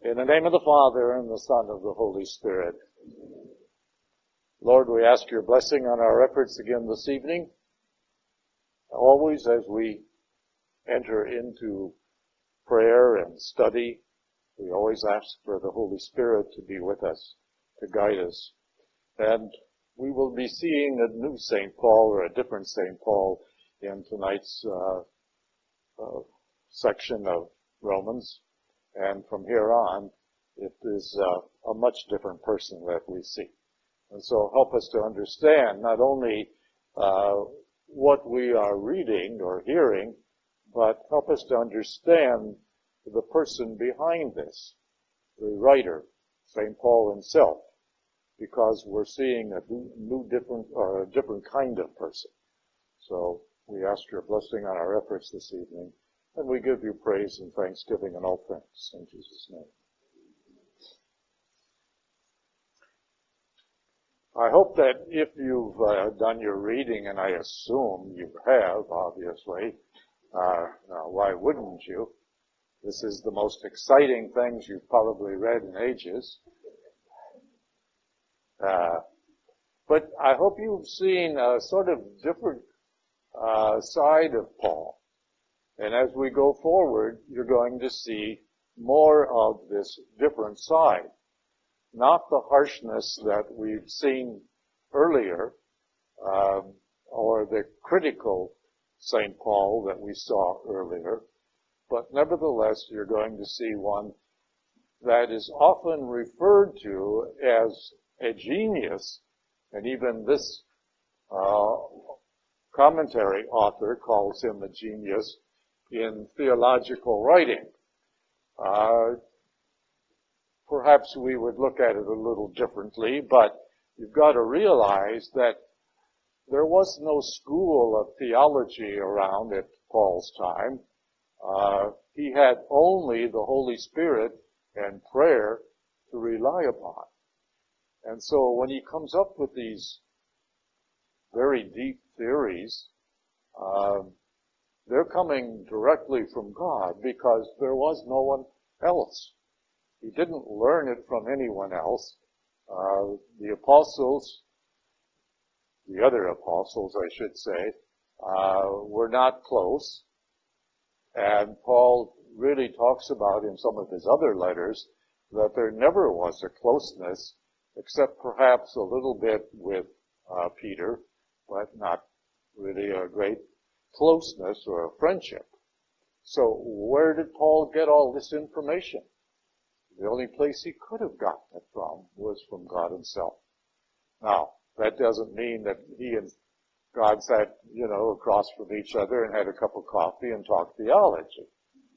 In the name of the Father and the Son of the Holy Spirit. Lord, we ask your blessing on our efforts again this evening. Always as we enter into prayer and study, we always ask for the Holy Spirit to be with us, to guide us. And we will be seeing a new St. Paul or a different St. Paul in tonight's uh, uh, section of Romans. And from here on, it is uh, a much different person that we see. And so help us to understand not only uh, what we are reading or hearing, but help us to understand the person behind this, the writer, St. Paul himself, because we're seeing a new, different, or a different kind of person. So we ask your blessing on our efforts this evening, and we give you praise and thanksgiving in all things. In Jesus' name. I hope that if you've uh, done your reading, and I assume you have, obviously, uh, why wouldn't you? This is the most exciting things you've probably read in ages. Uh, but I hope you've seen a sort of different uh, side of Paul. And as we go forward, you're going to see more of this different side not the harshness that we've seen earlier, um, or the critical St. Paul that we saw earlier, but nevertheless you're going to see one that is often referred to as a genius, and even this uh, commentary author calls him a genius in theological writing. Uh, perhaps we would look at it a little differently, but you've got to realize that there was no school of theology around at Paul's time. Uh, he had only the Holy Spirit and prayer to rely upon. And so when he comes up with these very deep theories, um, they're coming directly from God because there was no one else he didn't learn it from anyone else. Uh, the apostles, the other apostles, I should say, uh, were not close. And Paul really talks about in some of his other letters that there never was a closeness, except perhaps a little bit with uh, Peter, but not really a great closeness or a friendship. So where did Paul get all this information? The only place he could have gotten it from was from God himself. Now, that doesn't mean that he and God sat, you know, across from each other and had a cup of coffee and talked theology.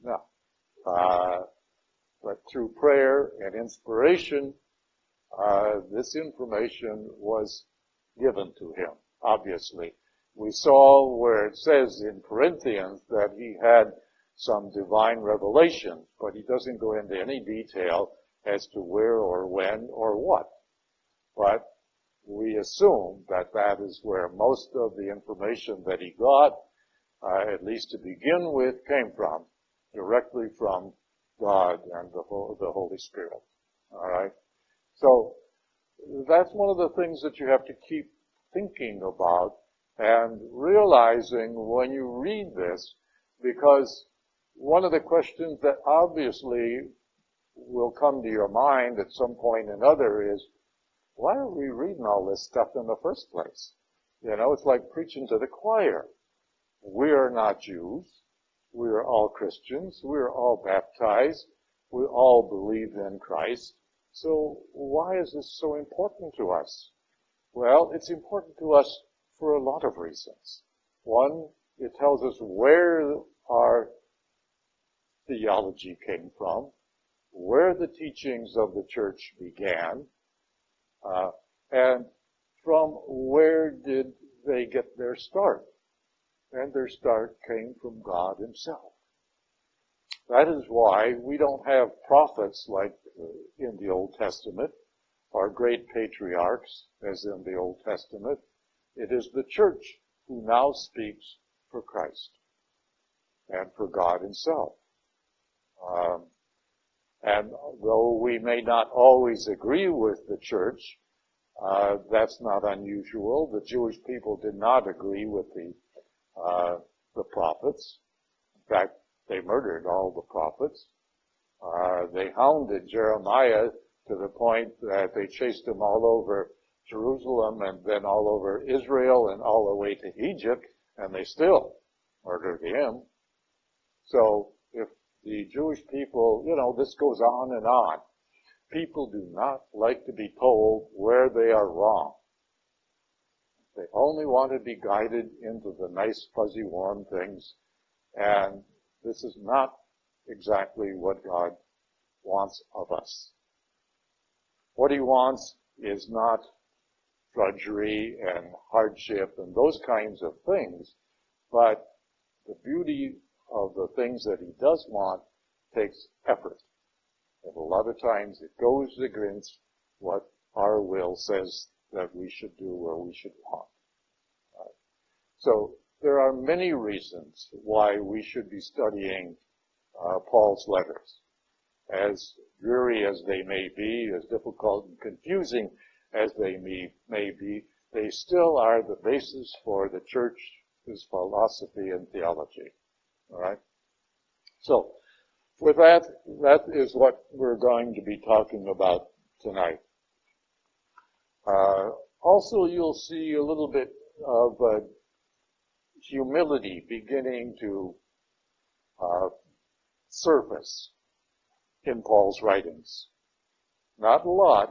No. Uh, but through prayer and inspiration, uh, this information was given to him, obviously. We saw where it says in Corinthians that he had some divine revelation, but he doesn't go into any detail as to where or when or what. But we assume that that is where most of the information that he got, uh, at least to begin with, came from, directly from God and the, the Holy Spirit. All right. So that's one of the things that you have to keep thinking about and realizing when you read this, because one of the questions that obviously will come to your mind at some point or another is, why are we reading all this stuff in the first place? You know, it's like preaching to the choir. We are not Jews. We are all Christians. We are all baptized. We all believe in Christ. So why is this so important to us? Well, it's important to us for a lot of reasons. One, it tells us where our theology came from, where the teachings of the church began, uh, and from where did they get their start. And their start came from God himself. That is why we don't have prophets like uh, in the Old Testament, or great patriarchs as in the Old Testament. It is the church who now speaks for Christ and for God himself. Um, And though we may not always agree with the church, uh, that's not unusual. The Jewish people did not agree with the uh, the prophets. In fact, they murdered all the prophets. Uh, they hounded Jeremiah to the point that they chased him all over Jerusalem and then all over Israel and all the way to Egypt, and they still murdered him. So if the Jewish people, you know, this goes on and on. People do not like to be told where they are wrong. They only want to be guided into the nice, fuzzy, warm things. And this is not exactly what God wants of us. What He wants is not drudgery and hardship and those kinds of things, but the beauty of the things that He does want takes effort. And a lot of times it goes against what our will says that we should do or we should want. Right. So there are many reasons why we should be studying uh, Paul's letters. As dreary as they may be, as difficult and confusing as they may, may be, they still are the basis for the church's philosophy and theology. Alright? So, with that, that is what we're going to be talking about tonight. Uh, also, you'll see a little bit of uh, humility beginning to uh, surface in Paul's writings. Not a lot.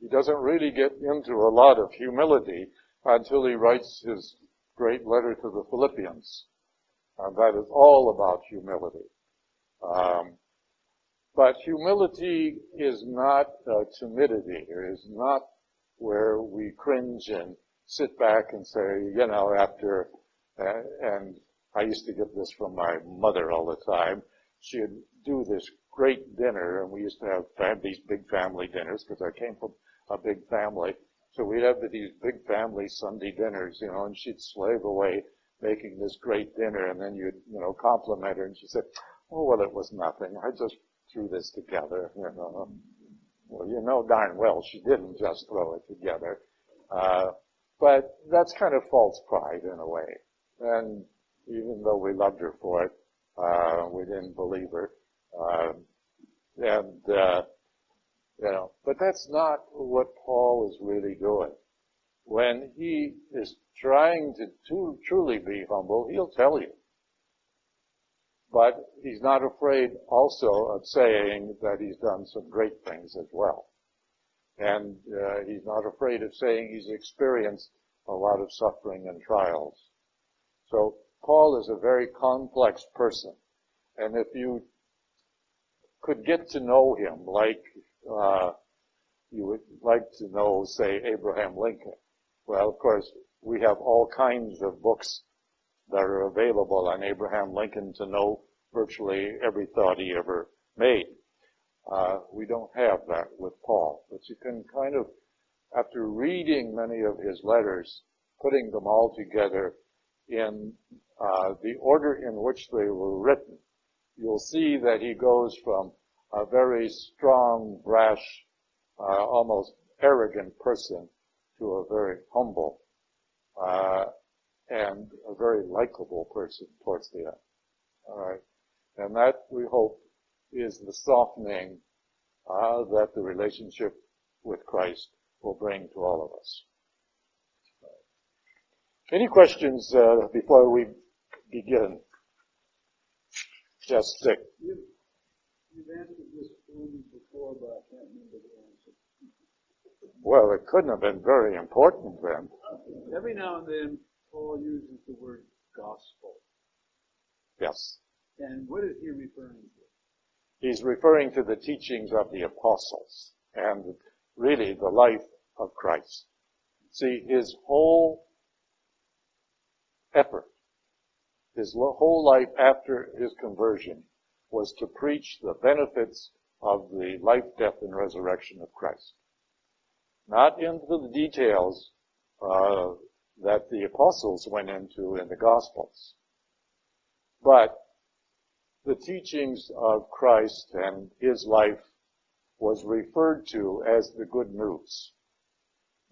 He doesn't really get into a lot of humility until he writes his great letter to the Philippians. And that is all about humility. Um, but humility is not uh, timidity. It is not where we cringe and sit back and say, you know, after, uh, and I used to get this from my mother all the time. She'd do this great dinner, and we used to have these big family dinners because I came from a big family. So we'd have these big family Sunday dinners, you know, and she'd slave away making this great dinner, and then you'd, you know, compliment her, and she said, "Oh well, it was nothing. I just threw this together." You know. Well, you know darn well she didn't just throw it together. Uh, but that's kind of false pride in a way. And even though we loved her for it, uh, we didn't believe her. Uh, and, uh, you know, but that's not what Paul is really doing. When he is trying to, to truly be humble, he'll tell you. But he's not afraid also of saying that he's done some great things as well. And uh, he's not afraid of saying he's experienced a lot of suffering and trials. So Paul is a very complex person. And if you could get to know him like uh, you would like to know, say, Abraham Lincoln, well, of course, we have all kinds of books that are available on Abraham Lincoln to know virtually every thought he ever made. Uh, we don't have that with Paul, but you can kind of, after reading many of his letters, putting them all together in uh, the order in which they were written, you'll see that he goes from a very strong, brash, uh, almost arrogant person to a very humble uh, and a very likable person towards the end. All right, and that we hope is the softening uh, that the relationship with Christ will bring to all of us. Any questions uh, before we begin? Yes, Dick. You've, you've answered this for before, but I can't remember the answer. Well, it couldn't have been very important then. Every now and then, Paul uses the word gospel. Yes. And what is he referring to? He's referring to the teachings of the apostles and really the life of Christ. See, his whole effort, his whole life after his conversion was to preach the benefits of the life, death, and resurrection of Christ. Not into the details uh, that the apostles went into in the Gospels, but the teachings of Christ and his life was referred to as the good news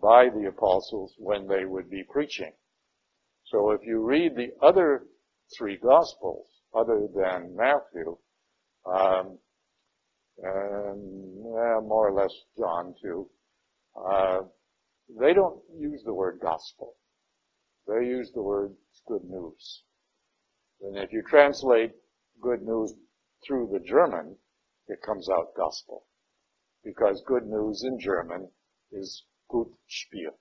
by the apostles when they would be preaching. So if you read the other three gospels, other than Matthew, um, and more or less John too, uh, they don't use the word gospel. They use the word good news. And if you translate good news through the German, it comes out gospel. Because good news in German is gut Spiel.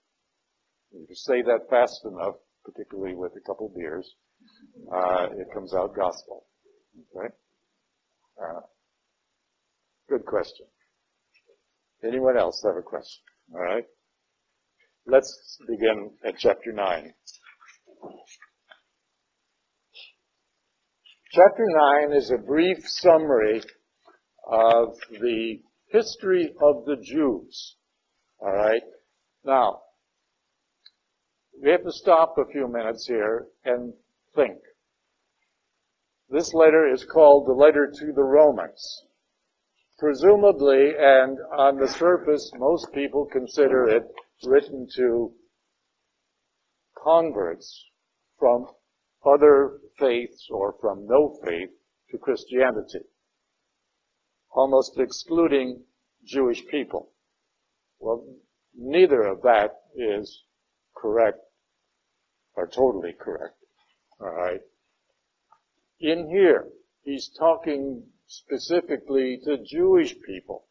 If you say that fast enough, particularly with a couple beers, uh, it comes out gospel. Okay? Uh, good question. Anyone else have a question? All right. Let's begin at chapter 9. Chapter 9 is a brief summary of the history of the Jews. All right. Now, we have to stop a few minutes here and think. This letter is called the letter to the Romans. Presumably, and on the surface, most people consider it written to converts from other faiths or from no faith to Christianity, almost excluding Jewish people. Well, neither of that is correct or totally correct. Alright. In here, he's talking specifically to Jewish people,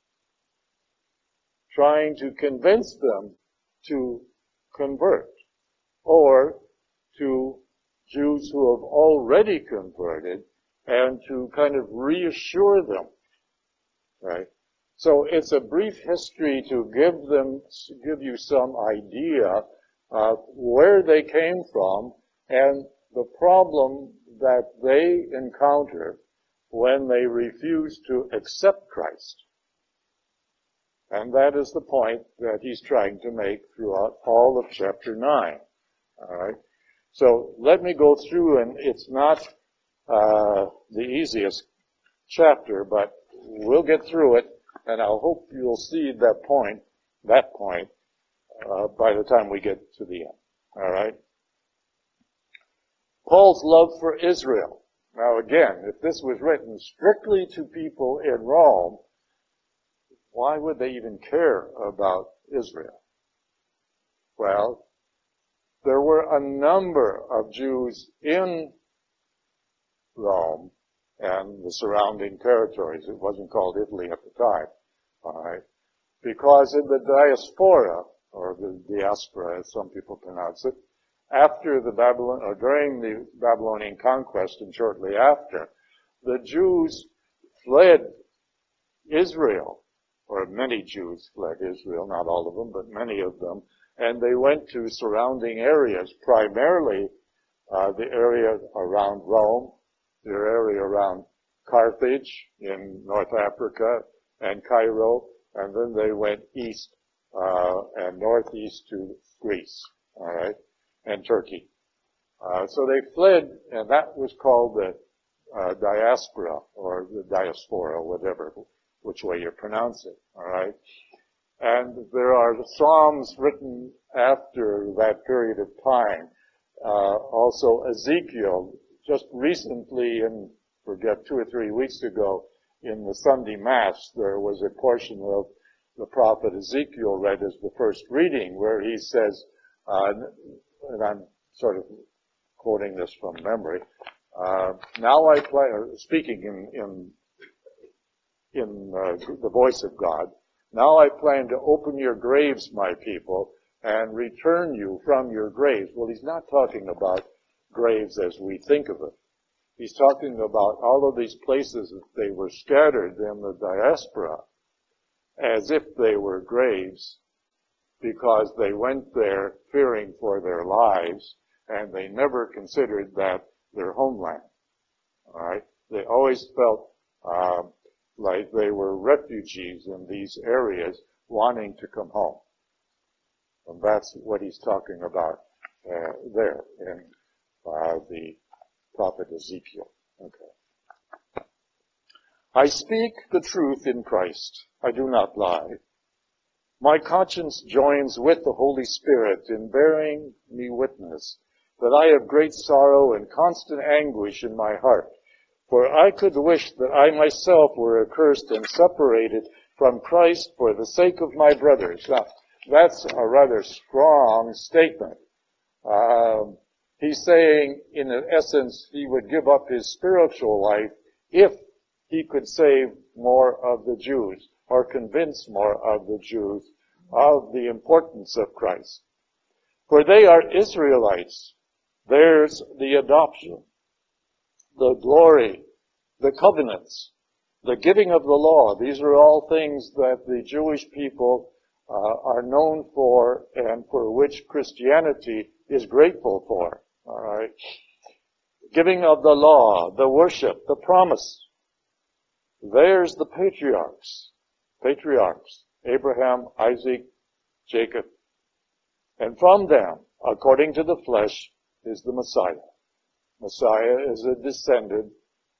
trying to convince them to convert or to Jews who have already converted and to kind of reassure them. Right? So it's a brief history to give them, to give you some idea of where they came from and the problem that they encounter when they refuse to accept Christ. And that is the point that he's trying to make throughout all of chapter 9. Alright? So let me go through, and it's not uh, the easiest chapter, but we'll get through it, and I hope you'll see that point, that point, uh, by the time we get to the end. All right. Paul's love for Israel. Now again, if this was written strictly to people in Rome, why would they even care about Israel? Well, there were a number of Jews in Rome and the surrounding territories. It wasn't called Italy at the time. Alright? Because in the diaspora, or the diaspora as some people pronounce it, after the Babylon, or during the Babylonian conquest and shortly after, the Jews fled Israel, or many Jews fled Israel, not all of them, but many of them, and they went to surrounding areas, primarily uh, the area around Rome, the area around Carthage in North Africa and Cairo, and then they went east uh, and northeast to Greece, all right, and Turkey. Uh, so they fled, and that was called the uh, diaspora or the diaspora, whatever, which way you pronounce it, all right. And there are psalms written after that period of time. Uh, also Ezekiel, just recently, in forget two or three weeks ago, in the Sunday Mass, there was a portion of the prophet Ezekiel read as the first reading, where he says, uh, and I'm sort of quoting this from memory. Uh, now I play, speaking in in in uh, the voice of God. Now I plan to open your graves, my people, and return you from your graves. Well, he's not talking about graves as we think of it. He's talking about all of these places that they were scattered in the diaspora as if they were graves because they went there fearing for their lives and they never considered that their homeland. Alright? They always felt, uh, like they were refugees in these areas wanting to come home. And that's what he's talking about uh, there in uh, the prophet Ezekiel. Okay. I speak the truth in Christ. I do not lie. My conscience joins with the Holy Spirit in bearing me witness that I have great sorrow and constant anguish in my heart. For I could wish that I myself were accursed and separated from Christ for the sake of my brothers. Now, that's a rather strong statement. Um, he's saying, in essence, he would give up his spiritual life if he could save more of the Jews or convince more of the Jews of the importance of Christ. For they are Israelites. There's the adoption, the glory, the covenants, the giving of the law. These are all things that the Jewish people uh, are known for and for which Christianity is grateful for. All right. Giving of the law, the worship, the promise. There's the patriarchs. Patriarchs. Abraham, Isaac, Jacob. And from them, according to the flesh, is the Messiah. Messiah is a descendant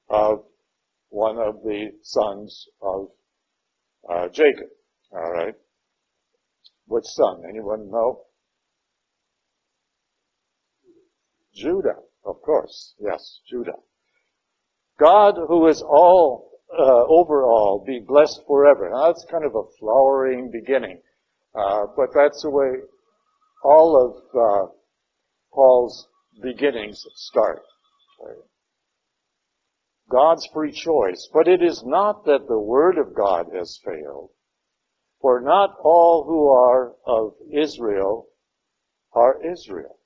of one of the sons of uh, Jacob. All right. Which son? Anyone know? Judah, of course. Yes, Judah. God, who is all uh, overall, be blessed forever. Now that's kind of a flowering beginning, uh, but that's the way all of uh, Paul's beginnings start. God's free choice, but it is not that the Word of God has failed. For not all who are of Israel are Israel.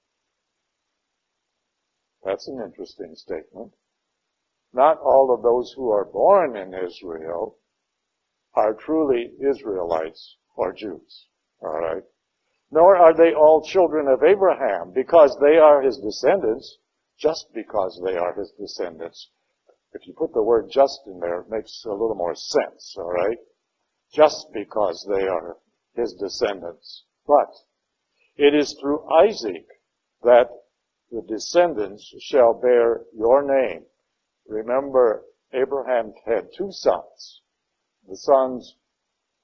That's an interesting statement. Not all of those who are born in Israel are truly Israelites or Jews. Alright? Nor are they all children of Abraham because they are his descendants, just because they are his descendants. If you put the word just in there, it makes a little more sense, alright? just because they are his descendants. But it is through Isaac that the descendants shall bear your name. Remember, Abraham had two sons. The sons,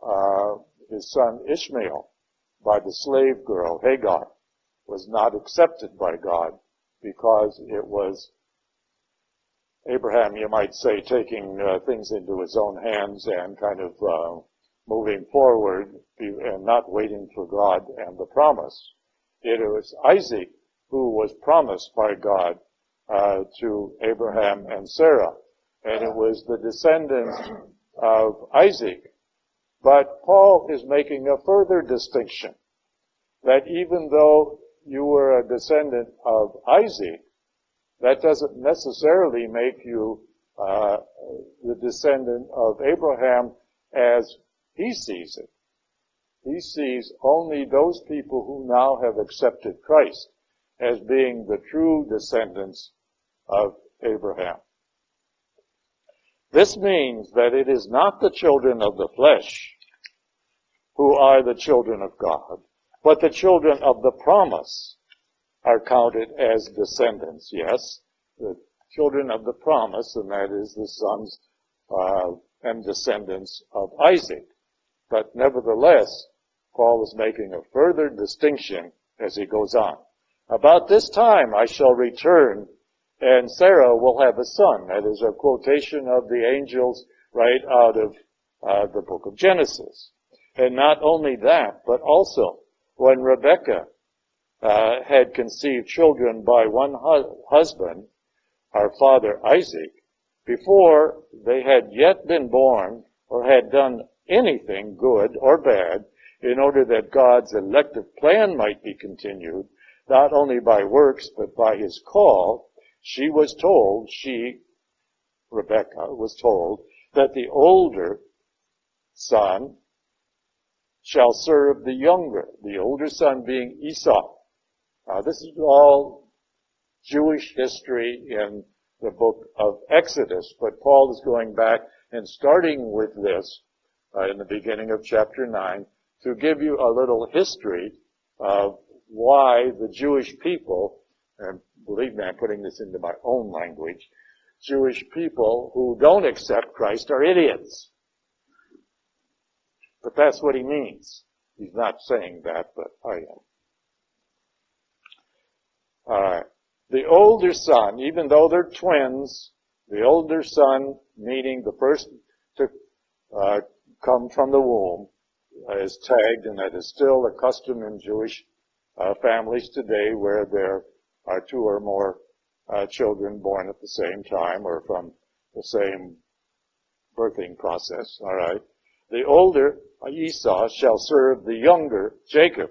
uh, his son Ishmael, by the slave girl Hagar, was not accepted by God because it was Abraham, you might say, taking uh, things into his own hands and kind of uh, moving forward and not waiting for God and the promise. It was Isaac who was promised by God uh, to Abraham and Sarah, and it was the descendants of Isaac. But Paul is making a further distinction that even though you were a descendant of Isaac, that doesn't necessarily make you uh, the descendant of Abraham as he sees it. He sees only those people who now have accepted Christ as being the true descendants of Abraham. This means that it is not the children of the flesh who are the children of God, but the children of the promise are counted as descendants. Yes, the children of the promise, and that is the sons uh, and descendants of Isaac. But nevertheless, Paul is making a further distinction as he goes on. About this time I shall return and Sarah will have a son. That is a quotation of the angels right out of uh, the book of Genesis. And not only that, but also when Rebecca uh, had conceived children by one hu- husband, our father Isaac, before they had yet been born or had done anything, good or bad, in order that God's elective plan might be continued, not only by works, but by his call, she was told, she, Rebecca, was told that the older son shall serve the younger, the older son being Esau. Now this is all Jewish history in the book of Exodus, but Paul is going back and starting with this uh, in the beginning of chapter 9 to give you a little history of why the Jewish people, and believe me, I'm putting this into my own language, Jewish people who don't accept Christ are idiots. But that's what he means. He's not saying that, but I am. Alright. The older son, even though they're twins, the older son, meaning the first to uh, come from the womb, uh, is tagged, and that is still a custom in Jewish uh, families today where there are two or more uh, children born at the same time or from the same birthing process. All right. The older Esau shall serve the younger Jacob.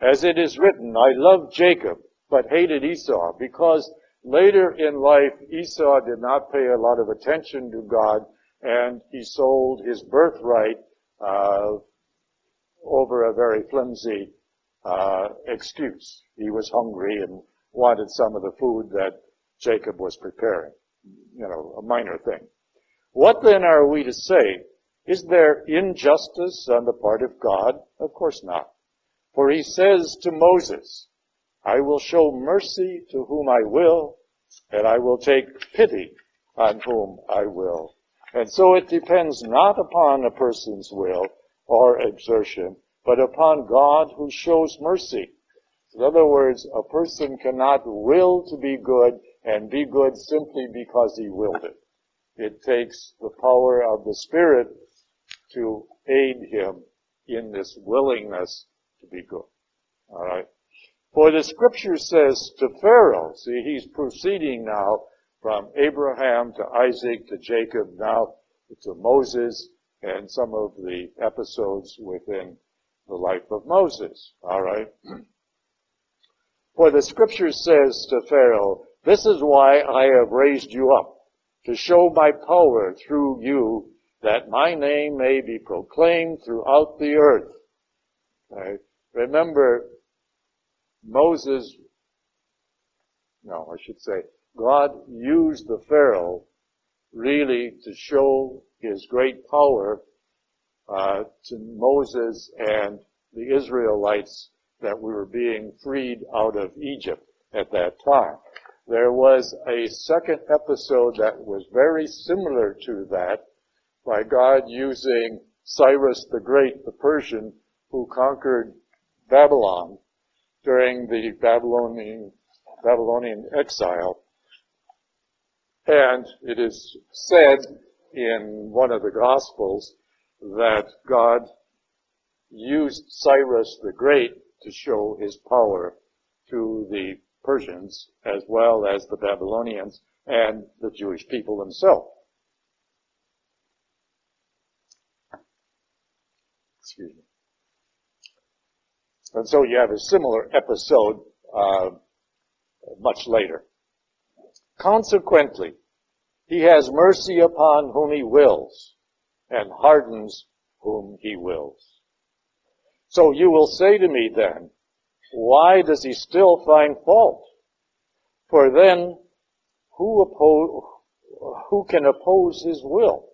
As it is written, I loved Jacob, but hated Esau, because later in life Esau did not pay a lot of attention to God, and he sold his birthright uh, over a very flimsy uh, excuse. He was hungry and wanted some of the food that Jacob was preparing. You know, a minor thing. What then are we to say? Is there injustice on the part of God? Of course not. For he says to Moses, I will show mercy to whom I will, and I will take pity on whom I will. And so it depends not upon a person's will or exertion, but upon God who shows mercy. In other words, a person cannot will to be good and be good simply because he willed it. It takes the power of the Spirit to aid him in this willingness to be good. Alright? For the scripture says to Pharaoh, see, he's proceeding now from Abraham to Isaac to Jacob, now to Moses, and some of the episodes within the life of Moses. Alright? For the scripture says to Pharaoh, this is why I have raised you up, to show my power through you, that my name may be proclaimed throughout the earth. Right? Remember, Moses, no, I should say, God used the Pharaoh really to show his great power uh, to Moses and the Israelites that we were being freed out of Egypt at that time. There was a second episode that was very similar to that by God using Cyrus the Great, the Persian, who conquered Babylon during the Babylonian, Babylonian exile. And it is said in one of the Gospels that God used Cyrus the Great to show his power to the Persians as well as the Babylonians and the Jewish people themselves. Excuse me. And so you have a similar episode uh, much later. Consequently, he has mercy upon whom he wills and hardens whom he wills. So you will say to me then, why does he still find fault? For then, who oppose, who can oppose his will?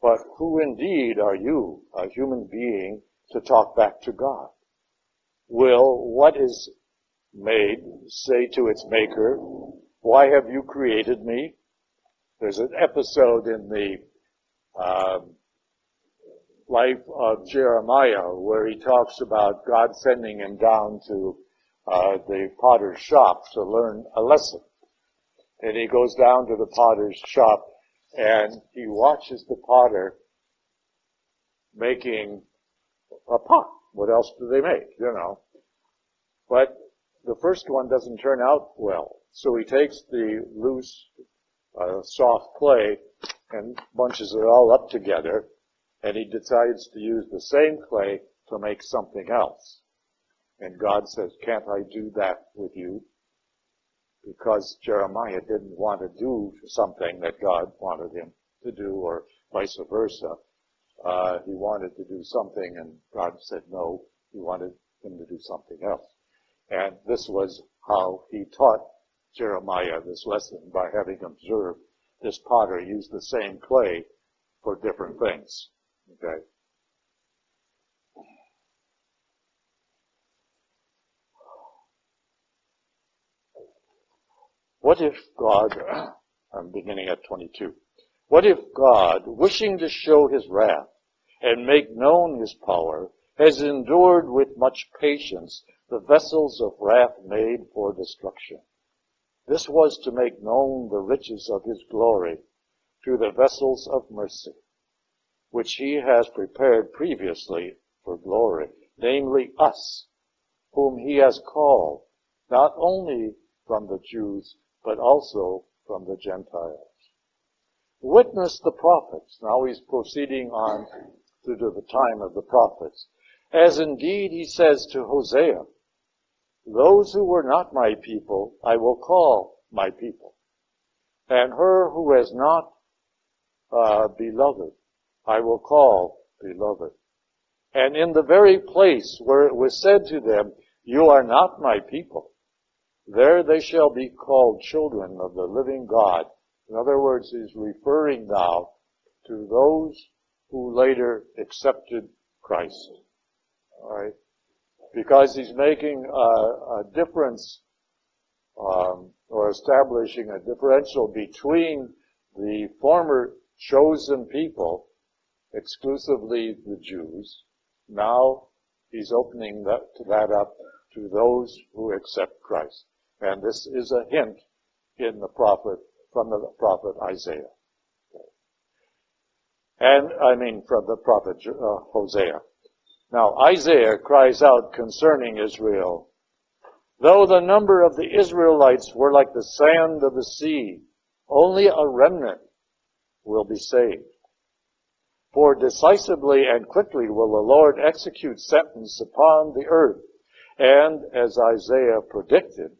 But who indeed are you, a human being, to talk back to God? Will what is made say to its maker, why have you created me? There's an episode in the um, life of Jeremiah where he talks about God sending him down to uh, the potter's shop to learn a lesson. And he goes down to the potter's shop and he watches the potter making a pot. What else do they make? You know. But the first one doesn't turn out well. So he takes the loose, uh, soft clay and bunches it all up together and he decides to use the same clay to make something else. And God says, can't I do that with you? Because Jeremiah didn't want to do something that God wanted him to do or vice versa. Uh, he wanted to do something and God said no. He wanted him to do something else. And this was how he taught Jeremiah this lesson by having observed this potter use the same clay for different things. Okay. What if God I'm beginning at 22. What if God, wishing to show his wrath and make known his power, has endured with much patience the vessels of wrath made for destruction? This was to make known the riches of his glory to the vessels of mercy, which he has prepared previously for glory, namely us, whom he has called, not only from the Jews, but also from the Gentiles. Witness the prophets. Now he's proceeding on to the time of the prophets. As indeed he says to Hosea, those who were not my people, I will call my people. And her who has not uh, beloved, I will call beloved. And in the very place where it was said to them, you are not my people, there they shall be called children of the living God. In other words, he's referring now to those who later accepted Christ. Alright? Because he's making a, a difference, um, or establishing a differential between the former chosen people, exclusively the Jews. Now he's opening that, that up to those who accept Christ. And this is a hint in the prophet, from the prophet Isaiah. And, I mean, from the prophet uh, Hosea. Now, Isaiah cries out concerning Israel, Though the number of the Israelites were like the sand of the sea, only a remnant will be saved. For decisively and quickly will the Lord execute sentence upon the earth. And as Isaiah predicted,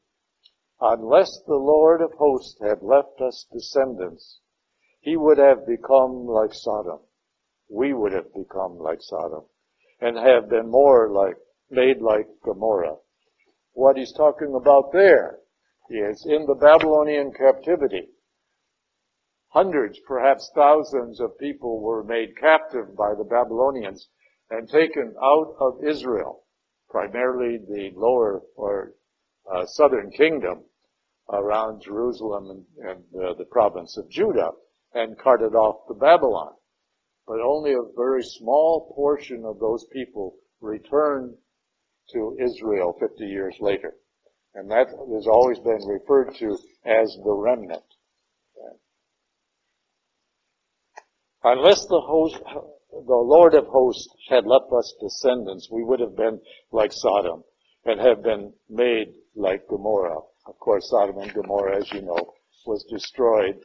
unless the Lord of hosts had left us descendants, he would have become like Sodom. We would have become like Sodom and have been more like, made like Gomorrah. What he's talking about there is in the Babylonian captivity, hundreds, perhaps thousands of people were made captive by the Babylonians and taken out of Israel, primarily the lower or uh, southern kingdom around Jerusalem and, and uh, the province of Judah and carted off to Babylon. But only a very small portion of those people returned to Israel 50 years later. And that has always been referred to as the remnant. Unless the host, the Lord of hosts had left us descendants, we would have been like Sodom and have been made like Gomorrah. Of course, Sodom and Gomorrah, as you know, was destroyed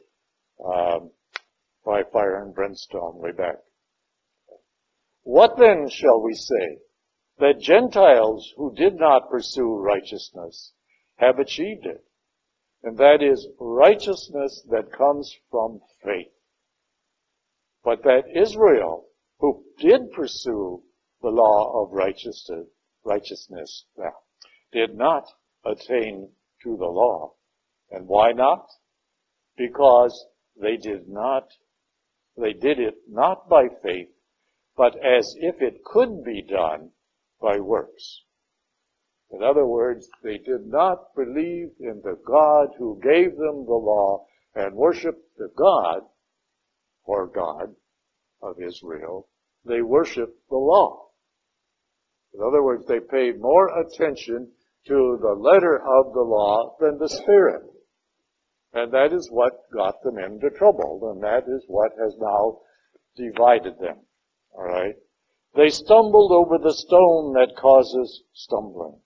um, by fire and brimstone way back. What then shall we say? That Gentiles who did not pursue righteousness have achieved it. And that is righteousness that comes from faith but that Israel, who did pursue the law of righteousness, righteousness did not attain to the law. And why not? Because they did not, they did it not by faith, but as if it could be done by works. In other words, they did not believe in the God who gave them the law and worshiped the God or God of Israel, they worshiped the law. In other words, they paid more attention to the letter of the law than the spirit. And that is what got them into trouble, and that is what has now divided them. Alright? They stumbled over the stone that causes stumbling,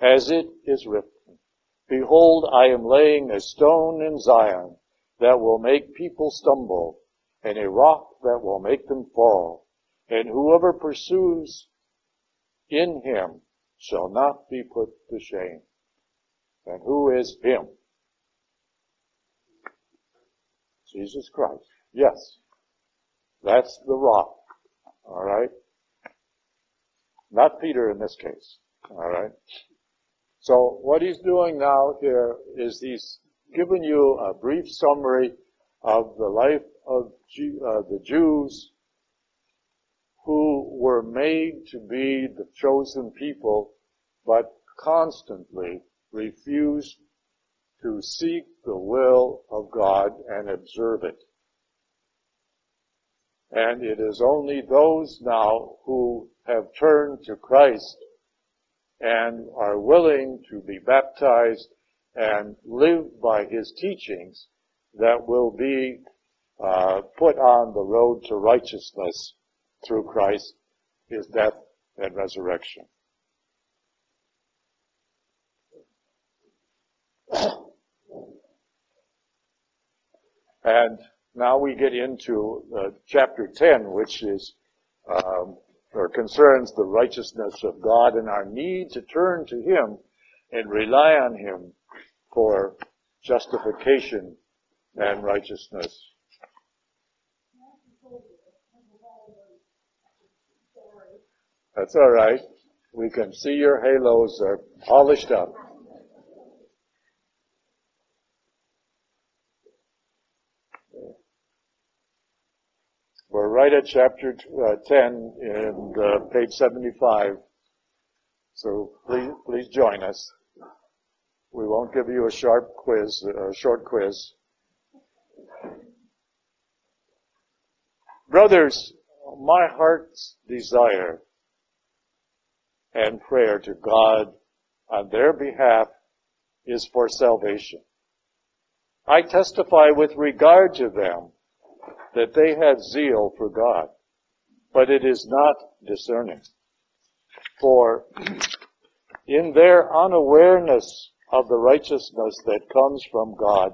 as it is written, Behold, I am laying a stone in Zion that will make people stumble, and a rock that will make them fall. And whoever pursues in him shall not be put to shame. And who is him? Jesus Christ. Yes. That's the rock. Alright? Not Peter in this case. Alright? So what he's doing now here is he's given you a brief summary of the life of uh, the Jews who were made to be the chosen people, but constantly refused to seek the will of God and observe it. And it is only those now who have turned to Christ and are willing to be baptized and live by his teachings that will be uh, put on the road to righteousness through Christ, his death and resurrection. And now we get into uh, chapter 10, which is, um, or concerns the righteousness of God and our need to turn to Him and rely on Him for justification and righteousness. That's all right. We can see your halos are polished up. We're right at chapter uh, 10 in uh, page 75. So please, please join us. We won't give you a sharp quiz, a short quiz. Brothers, my heart's desire and prayer to God on their behalf is for salvation. I testify with regard to them that they had zeal for God, but it is not discerning. For in their unawareness of the righteousness that comes from God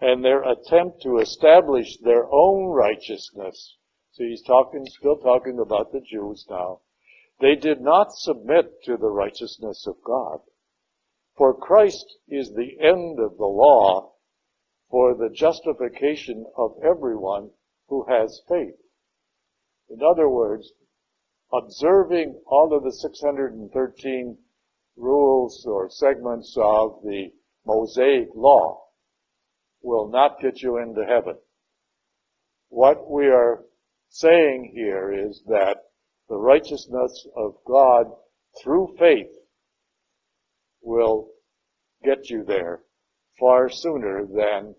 and their attempt to establish their own righteousness, see he's talking, still talking about the Jews now, they did not submit to the righteousness of God. For Christ is the end of the law for the justification of everyone who has faith. In other words, observing all of the 613 rules or segments of the Mosaic law will not get you into heaven. What we are saying here is that the righteousness of God through faith will get you there far sooner than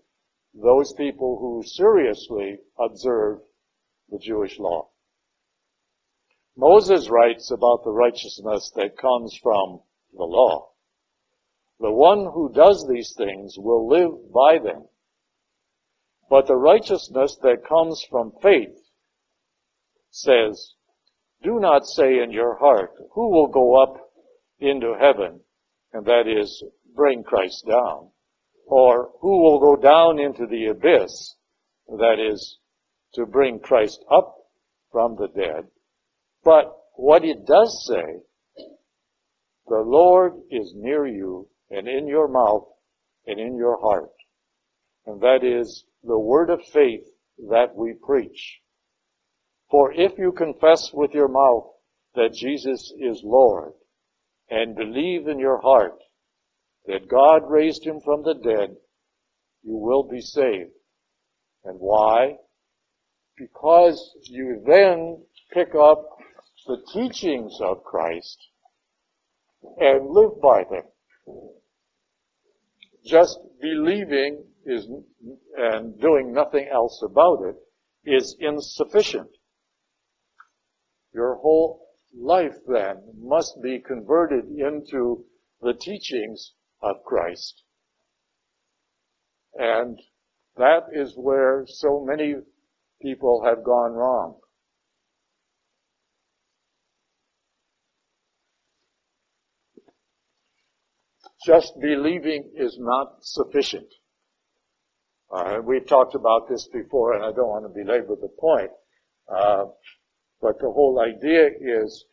those people who seriously observe the Jewish law. Moses writes about the righteousness that comes from the law. The one who does these things will live by them. But the righteousness that comes from faith says, do not say in your heart, who will go up into heaven? And that is, bring Christ down or who will go down into the abyss, that is, to bring Christ up from the dead. But what it does say, the Lord is near you and in your mouth and in your heart. And that is the word of faith that we preach. For if you confess with your mouth that Jesus is Lord and believe in your heart that God raised him from the dead, you will be saved. And why? Because you then pick up the teachings of Christ and live by them. Just believing is, and doing nothing else about it is insufficient. Your whole life then must be converted into the teachings of Christ. And that is where so many people have gone wrong. Just believing is not sufficient. Uh, we've talked about this before, and I don't want to belabor the point. Uh, but the whole idea is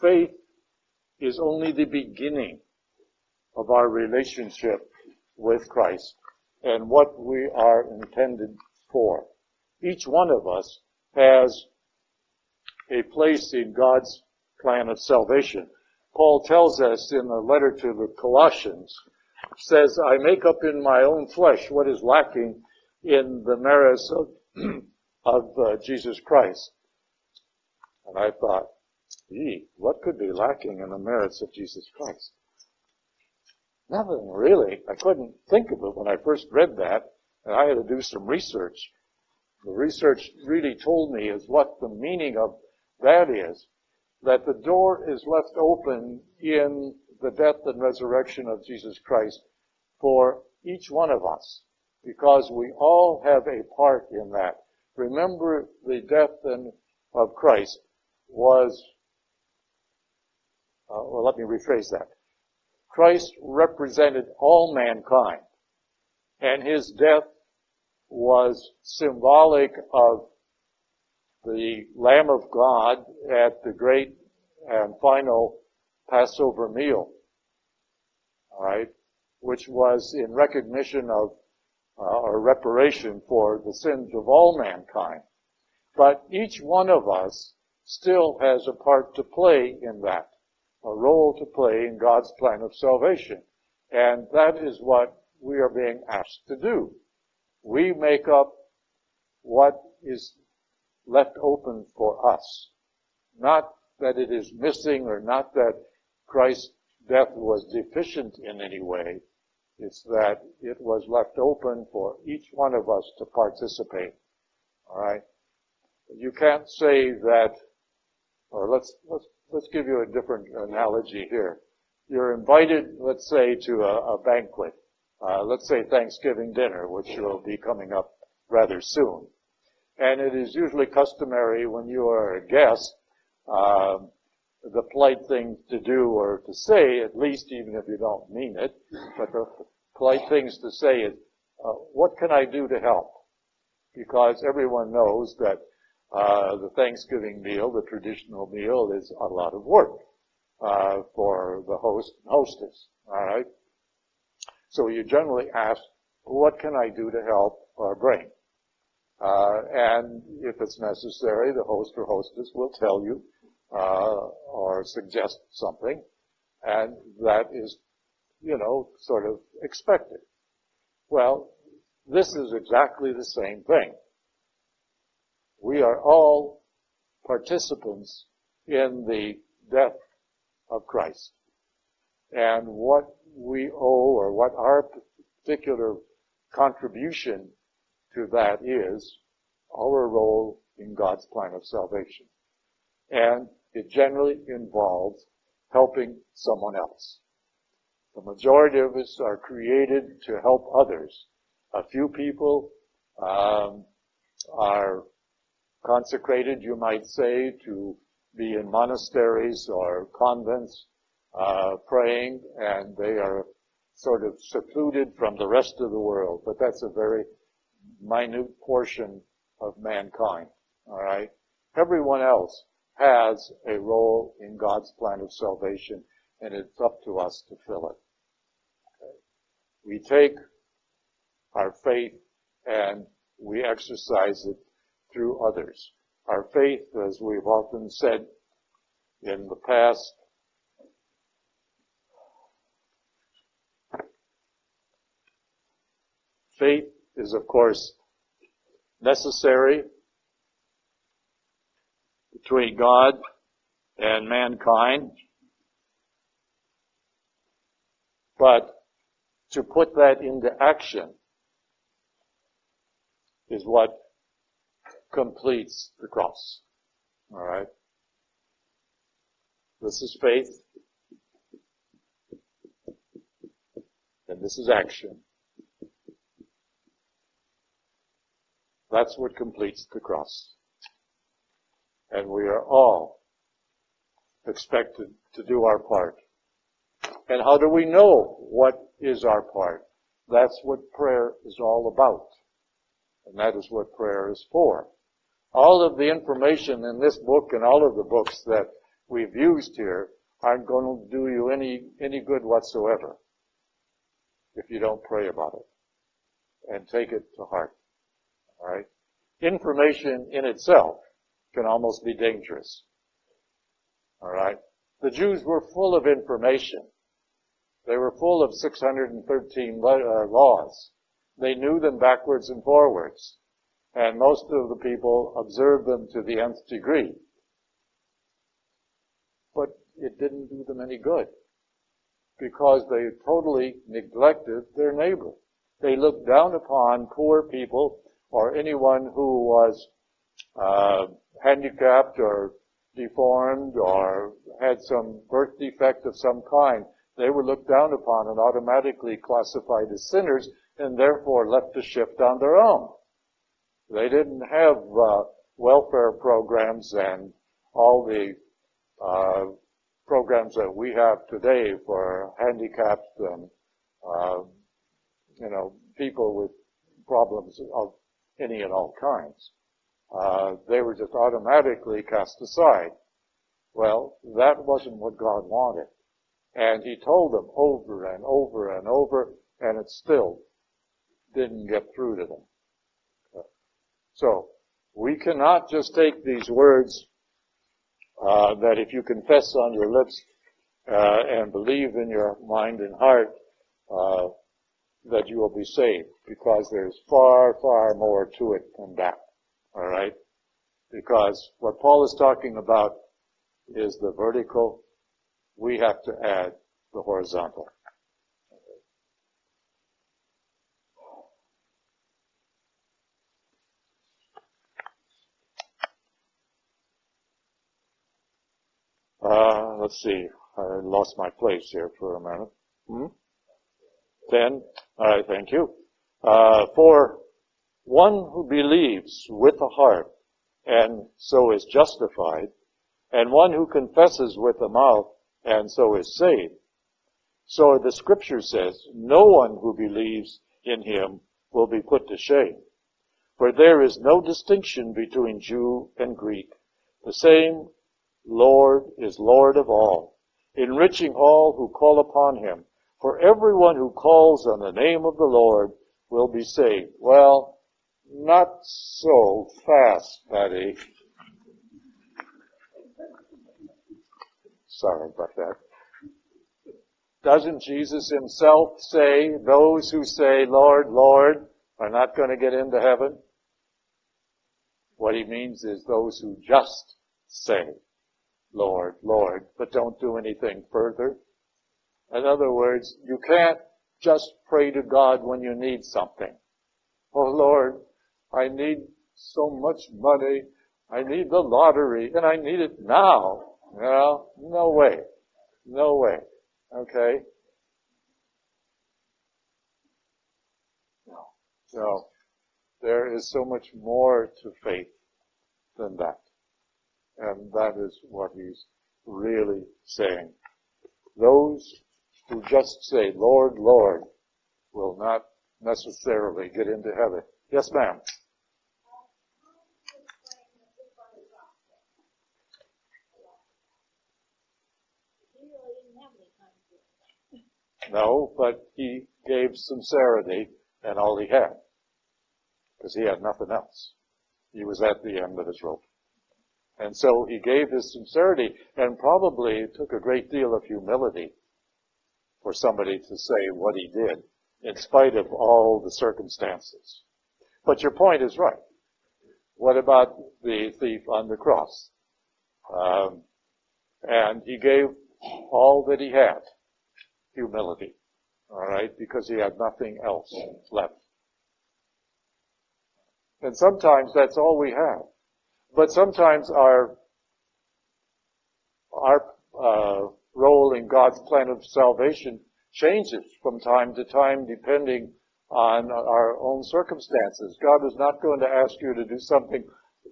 faith is only the beginning of our relationship with Christ and what we are intended for. Each one of us has a place in God's plan of salvation. Paul tells us in the letter to the Colossians, says, I make up in my own flesh what is lacking in the merits of, of uh, Jesus Christ. And I thought, gee, what could be lacking in the merits of Jesus Christ? Nothing really. I couldn't think of it when I first read that, and I had to do some research. The research really told me is what the meaning of that is. That the door is left open in the death and resurrection of Jesus Christ for each one of us, because we all have a part in that. Remember the death and of Christ was, uh, well, let me rephrase that. Christ represented all mankind, and his death was symbolic of the Lamb of God at the great and final Passover meal. Alright? Which was in recognition of, uh, or reparation for the sins of all mankind. But each one of us still has a part to play in that, a role to play in God's plan of salvation. And that is what we are being asked to do. We make up what is left open for us. Not that it is missing or not that Christ's death was deficient in any way. It's that it was left open for each one of us to participate. Alright? You can't say that, or let's, let's, let's give you a different analogy here. You're invited, let's say, to a, a banquet uh, let's say Thanksgiving dinner, which will be coming up rather soon. And it is usually customary when you are a guest, uh, the polite thing to do or to say, at least even if you don't mean it, but the polite things to say is, uh, what can I do to help? Because everyone knows that uh, the Thanksgiving meal, the traditional meal, is a lot of work uh, for the host and hostess. All right. So you generally ask, what can I do to help our brain? Uh, and if it's necessary, the host or hostess will tell you uh, or suggest something, and that is, you know, sort of expected. Well, this is exactly the same thing. We are all participants in the death of Christ. And what we owe or what our particular contribution to that is our role in God's plan of salvation. And it generally involves helping someone else. The majority of us are created to help others. A few people um, are consecrated, you might say, to be in monasteries or convents uh, praying, and they are sort of secluded from the rest of the world. But that's a very minute portion of mankind. All right. Everyone else has a role in God's plan of salvation, and it's up to us to fill it. Okay. We take our faith and we exercise it through others. Our faith, as we've often said in the past, Faith is, of course, necessary between God and mankind. But to put that into action is what completes the cross. Alright? This is faith. And this is action. That's what completes the cross. And we are all expected to do our part. And how do we know what is our part? That's what prayer is all about. And that is what prayer is for. All of the information in this book and all of the books that we've used here aren't going to do you any, any good whatsoever if you don't pray about it and take it to heart. Alright? Information in itself can almost be dangerous. Alright? The Jews were full of information. They were full of 613 uh, laws. They knew them backwards and forwards. And most of the people observed them to the nth degree. But it didn't do them any good. because they totally neglected their neighbor. They looked down upon poor people or anyone who was uh, handicapped or deformed or had some birth defect of some kind. They were looked down upon and automatically classified as sinners and therefore left to shift on their own. They didn't have uh, welfare programs and all the uh, programs that we have today for handicapped and uh, you know people with problems of any and all kinds. Uh, they were just automatically cast aside. Well, that wasn't what God wanted. And he told them over and over and over, and it still didn't get through to them. So, we cannot just take these words uh, that if you confess on your lips uh, and believe in your mind and heart, uh, that you will be saved, because there's far, far more to it than that. All right, because what Paul is talking about is the vertical. We have to add the horizontal. Uh, let's see. I lost my place here for a minute. Hmm? Ten. All right, thank you. Uh, for one who believes with the heart and so is justified, and one who confesses with the mouth and so is saved. So the scripture says, no one who believes in him will be put to shame. For there is no distinction between Jew and Greek. The same Lord is Lord of all, enriching all who call upon him. For everyone who calls on the name of the Lord will be saved. Well, not so fast, Betty. Sorry about that. Doesn't Jesus himself say those who say, Lord, Lord, are not going to get into heaven? What he means is those who just say, Lord, Lord, but don't do anything further. In other words, you can't just pray to God when you need something. Oh Lord, I need so much money. I need the lottery and I need it now. Well, no way. No way. Okay? No. No. There is so much more to faith than that. And that is what he's really saying. Those who just say, Lord, Lord, will not necessarily get into heaven. Yes, ma'am. No, but he gave sincerity and all he had. Because he had nothing else. He was at the end of his rope. And so he gave his sincerity and probably took a great deal of humility for somebody to say what he did in spite of all the circumstances. But your point is right. What about the thief on the cross? Um, and he gave all that he had, humility, all right, because he had nothing else left. And sometimes that's all we have. But sometimes our our uh, role in God's plan of salvation changes from time to time depending on our own circumstances. God is not going to ask you to do something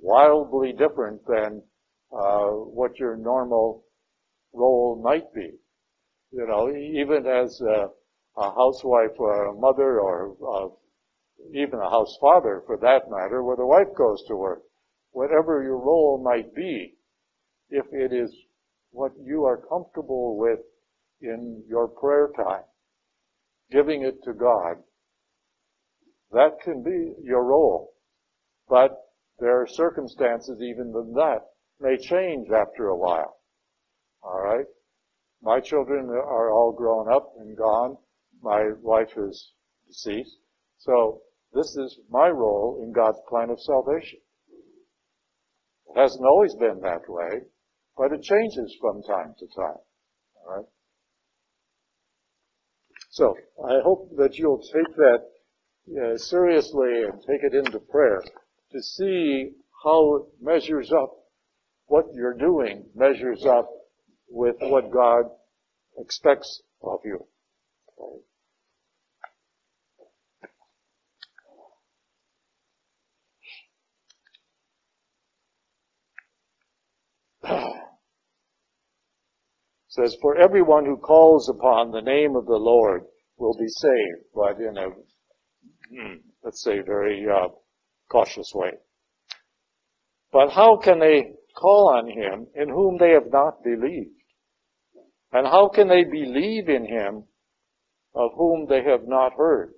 wildly different than uh, what your normal role might be. You know, even as a, a housewife or a mother or uh, even a house father for that matter, where the wife goes to work whatever your role might be, if it is what you are comfortable with in your prayer time, giving it to God, that can be your role. But there are circumstances even than that may change after a while. Alright? My children are all grown up and gone. My wife is deceased. So this is my role in God's plan of salvation. It hasn't always been that way, but it changes from time to time. All right? So I hope that you'll take that uh, seriously and take it into prayer to see how it measures up, what you're doing measures up with what God expects of you. Says, For everyone who calls upon the name of the Lord will be saved, but in a, hmm, let's say, very uh, cautious way. But how can they call on him in whom they have not believed? And how can they believe in him of whom they have not heard?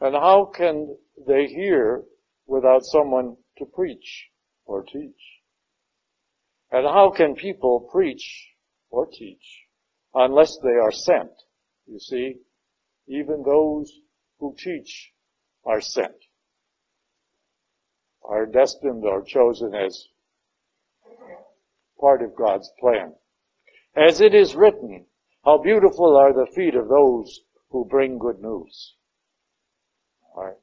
And how can they hear without someone to preach or teach? And how can people preach or teach unless they are sent? You see, even those who teach are sent, are destined or chosen as part of God's plan. As it is written, how beautiful are the feet of those who bring good news. All right.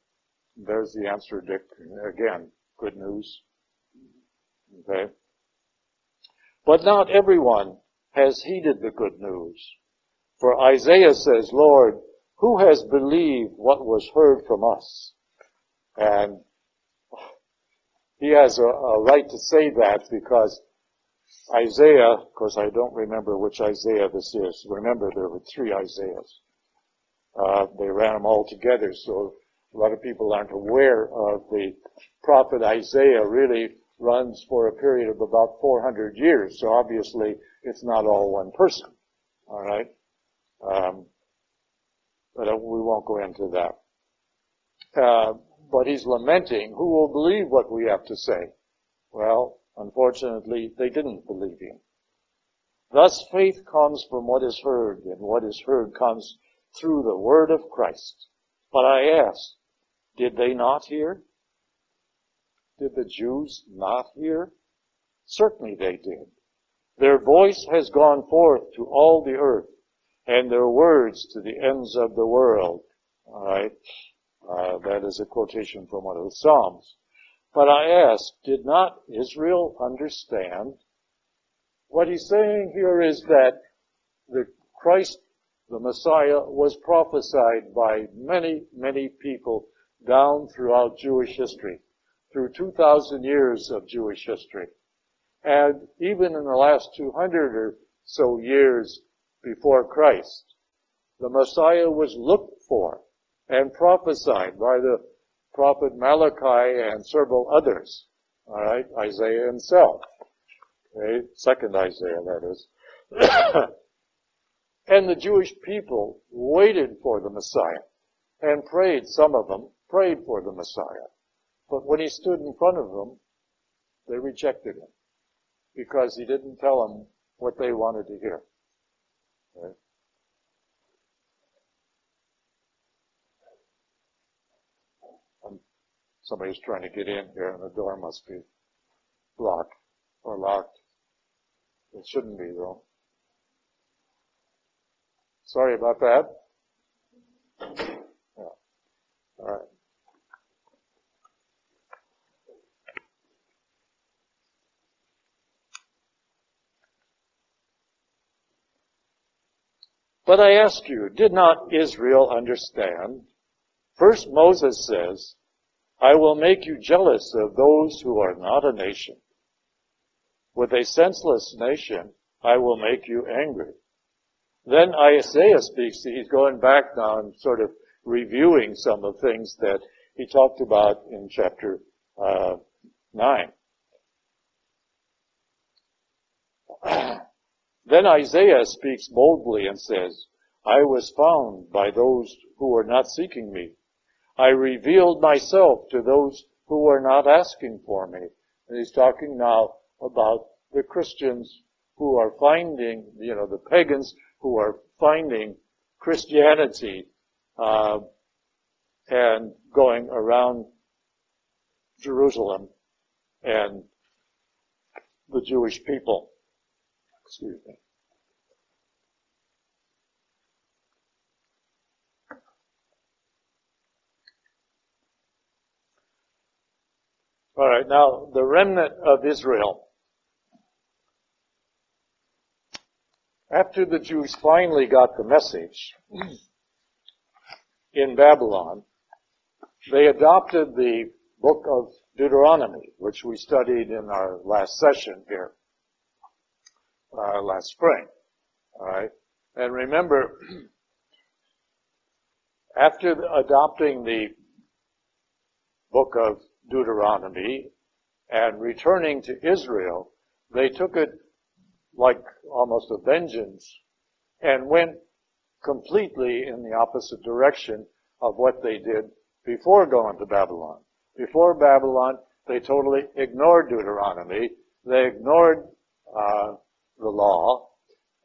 There's the answer, Dick. Again, good news. Okay. But not everyone has heeded the good news. For Isaiah says, Lord, who has believed what was heard from us? And he has a, a right to say that because Isaiah, of course I don't remember which Isaiah this is. Remember there were three Isaiahs. Uh, they ran them all together, so a lot of people aren't aware of the prophet Isaiah really runs for a period of about 400 years. So obviously it's not all one person. All right. Um, but uh, we won't go into that. Uh, but he's lamenting, who will believe what we have to say? Well, Unfortunately, they didn't believe him. Thus faith comes from what is heard, and what is heard comes through the word of Christ. But I ask, did they not hear? Did the Jews not hear? Certainly they did. Their voice has gone forth to all the earth, and their words to the ends of the world. Alright? Uh, that is a quotation from one of the Psalms. But I ask, did not Israel understand? What he's saying here is that the Christ, the Messiah, was prophesied by many, many people down throughout Jewish history, through 2,000 years of Jewish history. And even in the last 200 or so years before Christ, the Messiah was looked for and prophesied by the prophet Malachi and several others. All right, Isaiah himself. Okay, second Isaiah, that is. and the Jewish people waited for the Messiah and prayed, some of them prayed for the Messiah. But when he stood in front of them, they rejected him because he didn't tell them what they wanted to hear. Okay? Um, somebody's trying to get in here and the door must be blocked or locked. It shouldn't be though. Sorry about that. Yeah. All right. But I ask you, did not Israel understand? First Moses says, I will make you jealous of those who are not a nation. With a senseless nation, I will make you angry. Then Isaiah speaks, he's going back now and sort of reviewing some of the things that he talked about in chapter uh, 9. then Isaiah speaks boldly and says, I was found by those who were not seeking me. I revealed myself to those who were not asking for me. And he's talking now about the Christians who are finding, you know, the pagans who are finding Christianity uh, and going around Jerusalem and the Jewish people. Excuse me. All right, now the remnant of Israel. After the Jews finally got the message in Babylon, they adopted the book of Deuteronomy, which we studied in our last session here uh, last spring. All right. And remember, after adopting the book of Deuteronomy and returning to Israel, they took it like almost a vengeance and went completely in the opposite direction of what they did before going to Babylon. Before Babylon, they totally ignored Deuteronomy. They ignored uh, the law.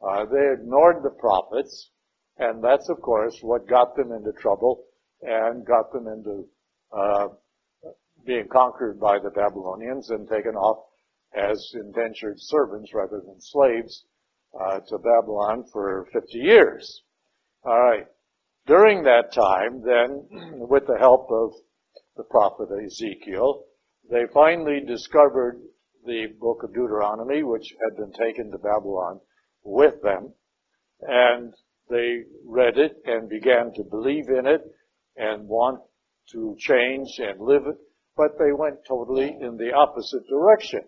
Uh, they ignored the prophets, and that's of course what got them into trouble and got them into uh, being conquered by the Babylonians and taken off as indentured servants rather than slaves uh, to Babylon for 50 years. All right. During that time, then, with the help of the prophet Ezekiel, they finally discovered the book of Deuteronomy, which had been taken to Babylon with them, and they read it and began to believe in it and want to change and live it, but they went totally in the opposite direction.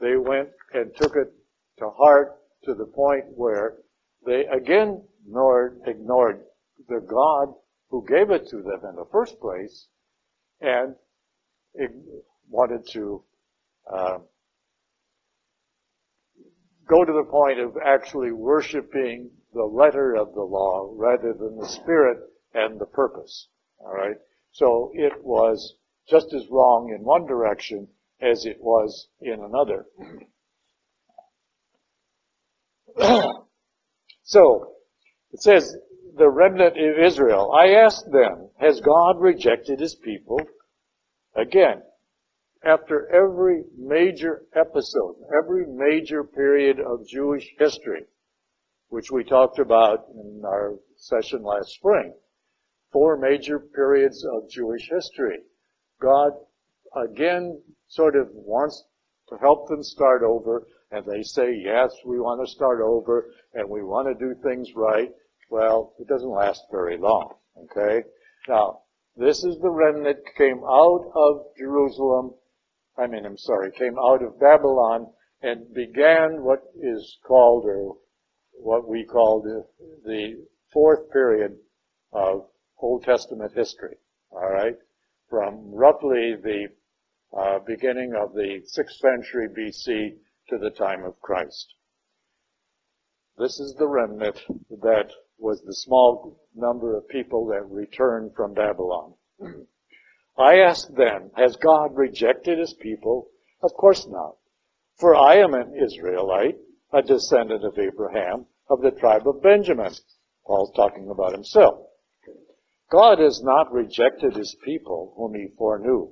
They went and took it to heart to the point where they again ignored, ignored the God who gave it to them in the first place and wanted to uh, go to the point of actually worshiping the letter of the law rather than the spirit and the purpose. All right. So it was just as wrong in one direction as it was in another. so, it says, the remnant of Israel. I asked them, has God rejected his people? Again, after every major episode, every major period of Jewish history, which we talked about in our session last spring, four major periods of Jewish history, God again sort of wants to help them start over, and they say, yes, we want to start over, and we want to do things right. Well, it doesn't last very long, okay? Now, this is the remnant came out of Jerusalem, I mean, I'm sorry, came out of Babylon and began what is called, or what we call the, fourth period of Old Testament history. All right? From roughly the uh, beginning of the 6th century BC to the time of Christ. This is the remnant that was the small number of people that returned from Babylon. I asked them, has God rejected his people? Of course not. For I am an Israelite, a descendant of Abraham, of the tribe of Benjamin. Paul's talking about himself. God has not rejected his people whom he foreknew.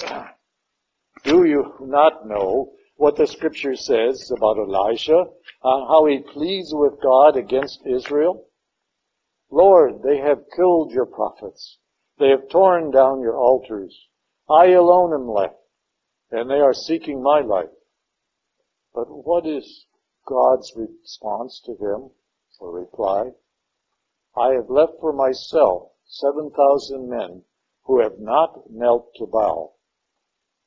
Do you not know what the scripture says about Elisha, uh, how he pleads with God against Israel? Lord, they have killed your prophets. They have torn down your altars. I alone am left, and they are seeking my life. But what is God's response to him or reply? I have left for myself 7,000 men who have not knelt to Baal.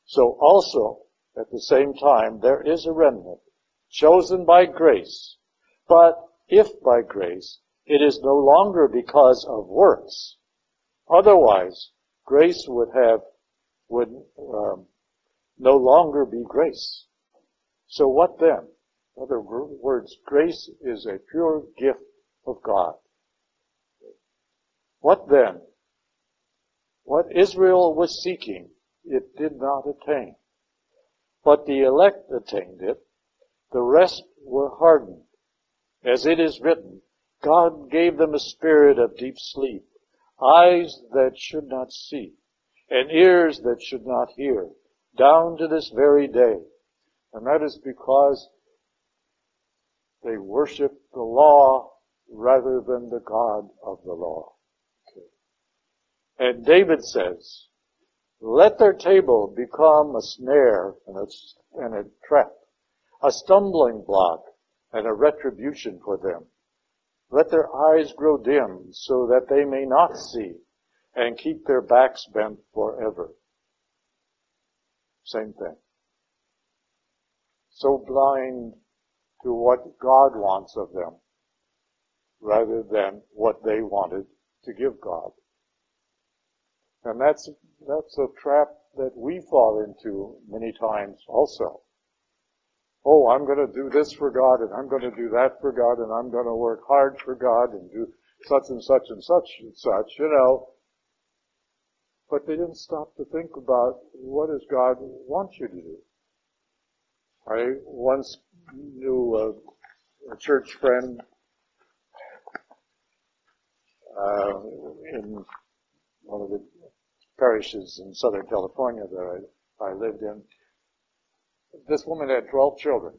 So also, at the same time, there is a remnant chosen by grace. But if by grace, it is no longer because of works. Otherwise, grace would have, would um, no longer be grace. So what then? In other words, grace is a pure gift of God. What then? What Israel was seeking it did not attain. But the elect attained it. The rest were hardened. As it is written, God gave them a spirit of deep sleep, eyes that should not see, and ears that should not hear, down to this very day. And that is because they worship the law rather than the God of the law. Okay. And David says, Let their table become a snare and a, and a trap, a stumbling block and a retribution for them. Let their eyes grow dim so that they may not see and keep their backs bent forever. Same thing. So blind to what God wants of them rather than what they wanted to give God. And that's, that's a trap that we fall into many times also. Oh, I'm going to do this for God and I'm going to do that for God and I'm going to work hard for God and do such and such and such and such, you know. But they didn't stop to think about what does God want you to do. I once knew a, a church friend uh, in one of the parishes in Southern California that I, I lived in. This woman had 12 children.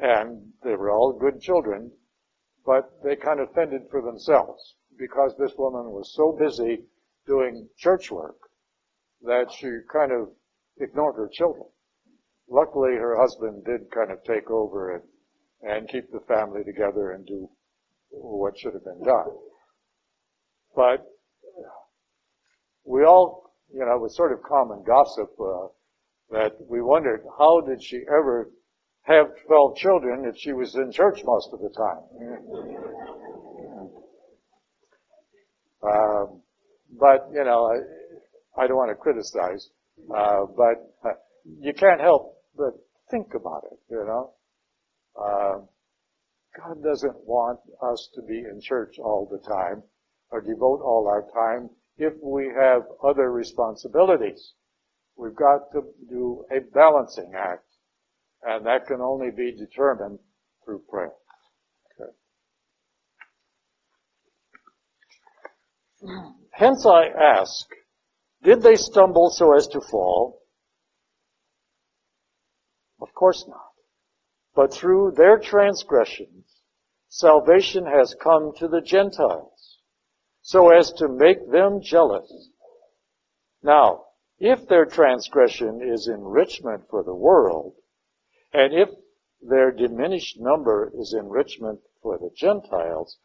And they were all good children, but they kind of fended for themselves because this woman was so busy doing church work that she kind of ignored her children. Luckily, her husband did kind of take over and, and keep the family together and do what should have been done. But we all, you know, it was sort of common gossip uh, that we wondered how did she ever have 12 children if she was in church most of the time. um, but, you know, I, I, don't want to criticize, uh, but uh, you can't help but think about it, you know. Uh, God doesn't want us to be in church all the time or devote all our time if we have other responsibilities. We've got to do a balancing act, and that can only be determined through prayer. Okay. Hence I ask, did they stumble so as to fall? Of course not. But through their transgressions, salvation has come to the Gentiles, so as to make them jealous. Now, if their transgression is enrichment for the world, and if their diminished number is enrichment for the Gentiles,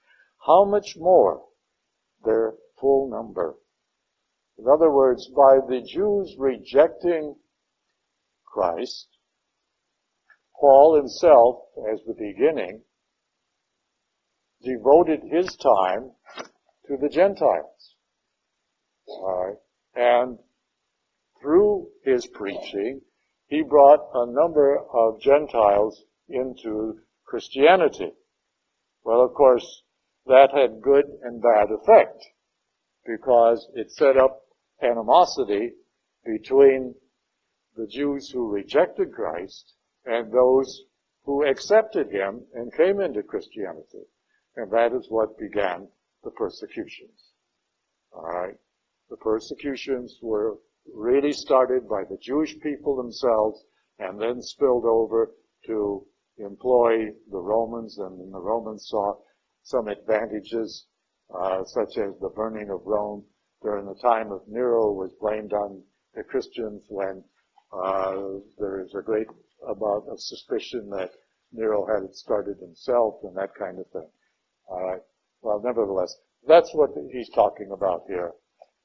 how much more their full number? In other words, by the Jews rejecting Christ, Paul himself, as the beginning, devoted his time to the Gentiles. And through his preaching, he brought a number of Gentiles into Christianity. Well, of course, that had good and bad effect because it set up animosity between the Jews who rejected Christ and those who accepted him and came into Christianity. And that is what began the persecutions. Alright? The persecutions were really started by the Jewish people themselves and then spilled over to employ the Romans and the Romans saw some advantages uh, such as the burning of Rome during the time of Nero was blamed on the Christians when uh, there is a great amount of suspicion that Nero had it started himself and that kind of thing. Right. Well, nevertheless, that's what he's talking about here.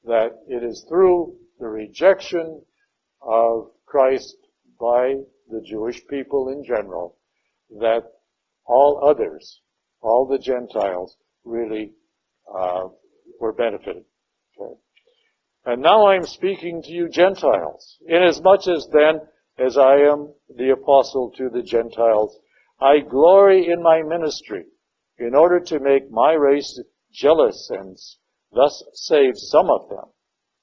That it is through the rejection of Christ by the Jewish people in general that all others, all the Gentiles, really uh, were benefited. Okay. And now I am speaking to you Gentiles, inasmuch as then as I am the apostle to the Gentiles. I glory in my ministry in order to make my race jealous and thus save some of them.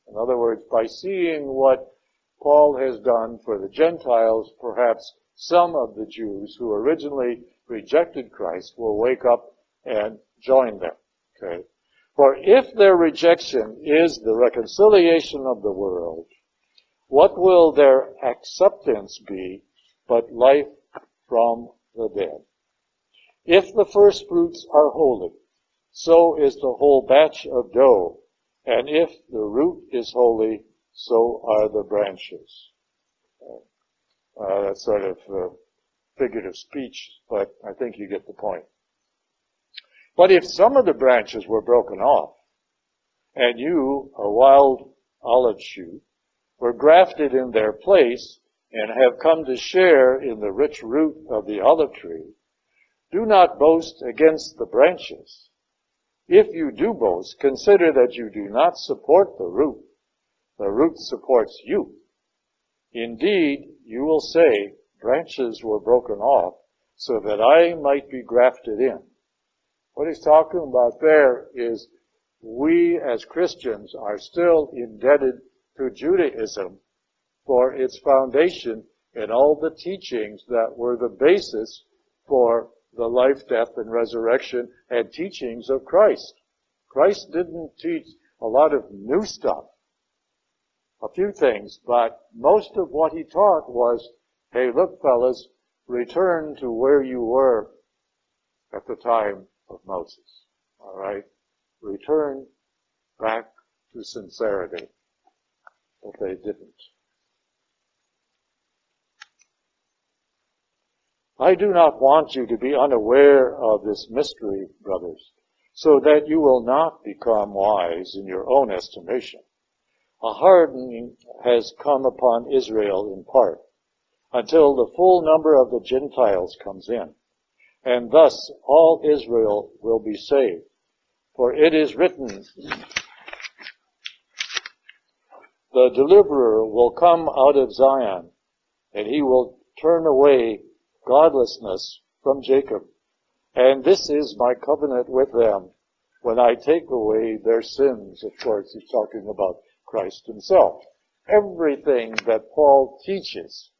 In other words, by seeing what Paul has done for the Gentiles, perhaps some of the Jews who originally rejected Christ will wake up and join them. Okay. For if their rejection is the reconciliation of the world, what will their acceptance be but life from the dead? If the first fruits are holy, so is the whole batch of dough, And if the root is holy, so are the branches. Uh, that's sort of uh, figurative speech, but I think you get the point. But if some of the branches were broken off, and you, a wild olive shoot, were grafted in their place and have come to share in the rich root of the olive tree, do not boast against the branches. If you do boast, consider that you do not support the root. The root supports you. Indeed, you will say, branches were broken off so that I might be grafted in. What he's talking about there is we as Christians are still indebted to Judaism for its foundation and all the teachings that were the basis for the life, death, and resurrection and teachings of Christ. Christ didn't teach a lot of new stuff. A few things, but most of what he taught was, hey, look fellas, return to where you were at the time of Moses. Alright? Return back to sincerity. But they didn't. I do not want you to be unaware of this mystery, brothers, so that you will not become wise in your own estimation. A hardening has come upon Israel in part, until the full number of the Gentiles comes in, and thus all Israel will be saved. For it is written, the deliverer will come out of Zion, and he will turn away godlessness from Jacob. And this is my covenant with them when I take away their sins. Of course, he's talking about Christ himself. Everything that Paul teaches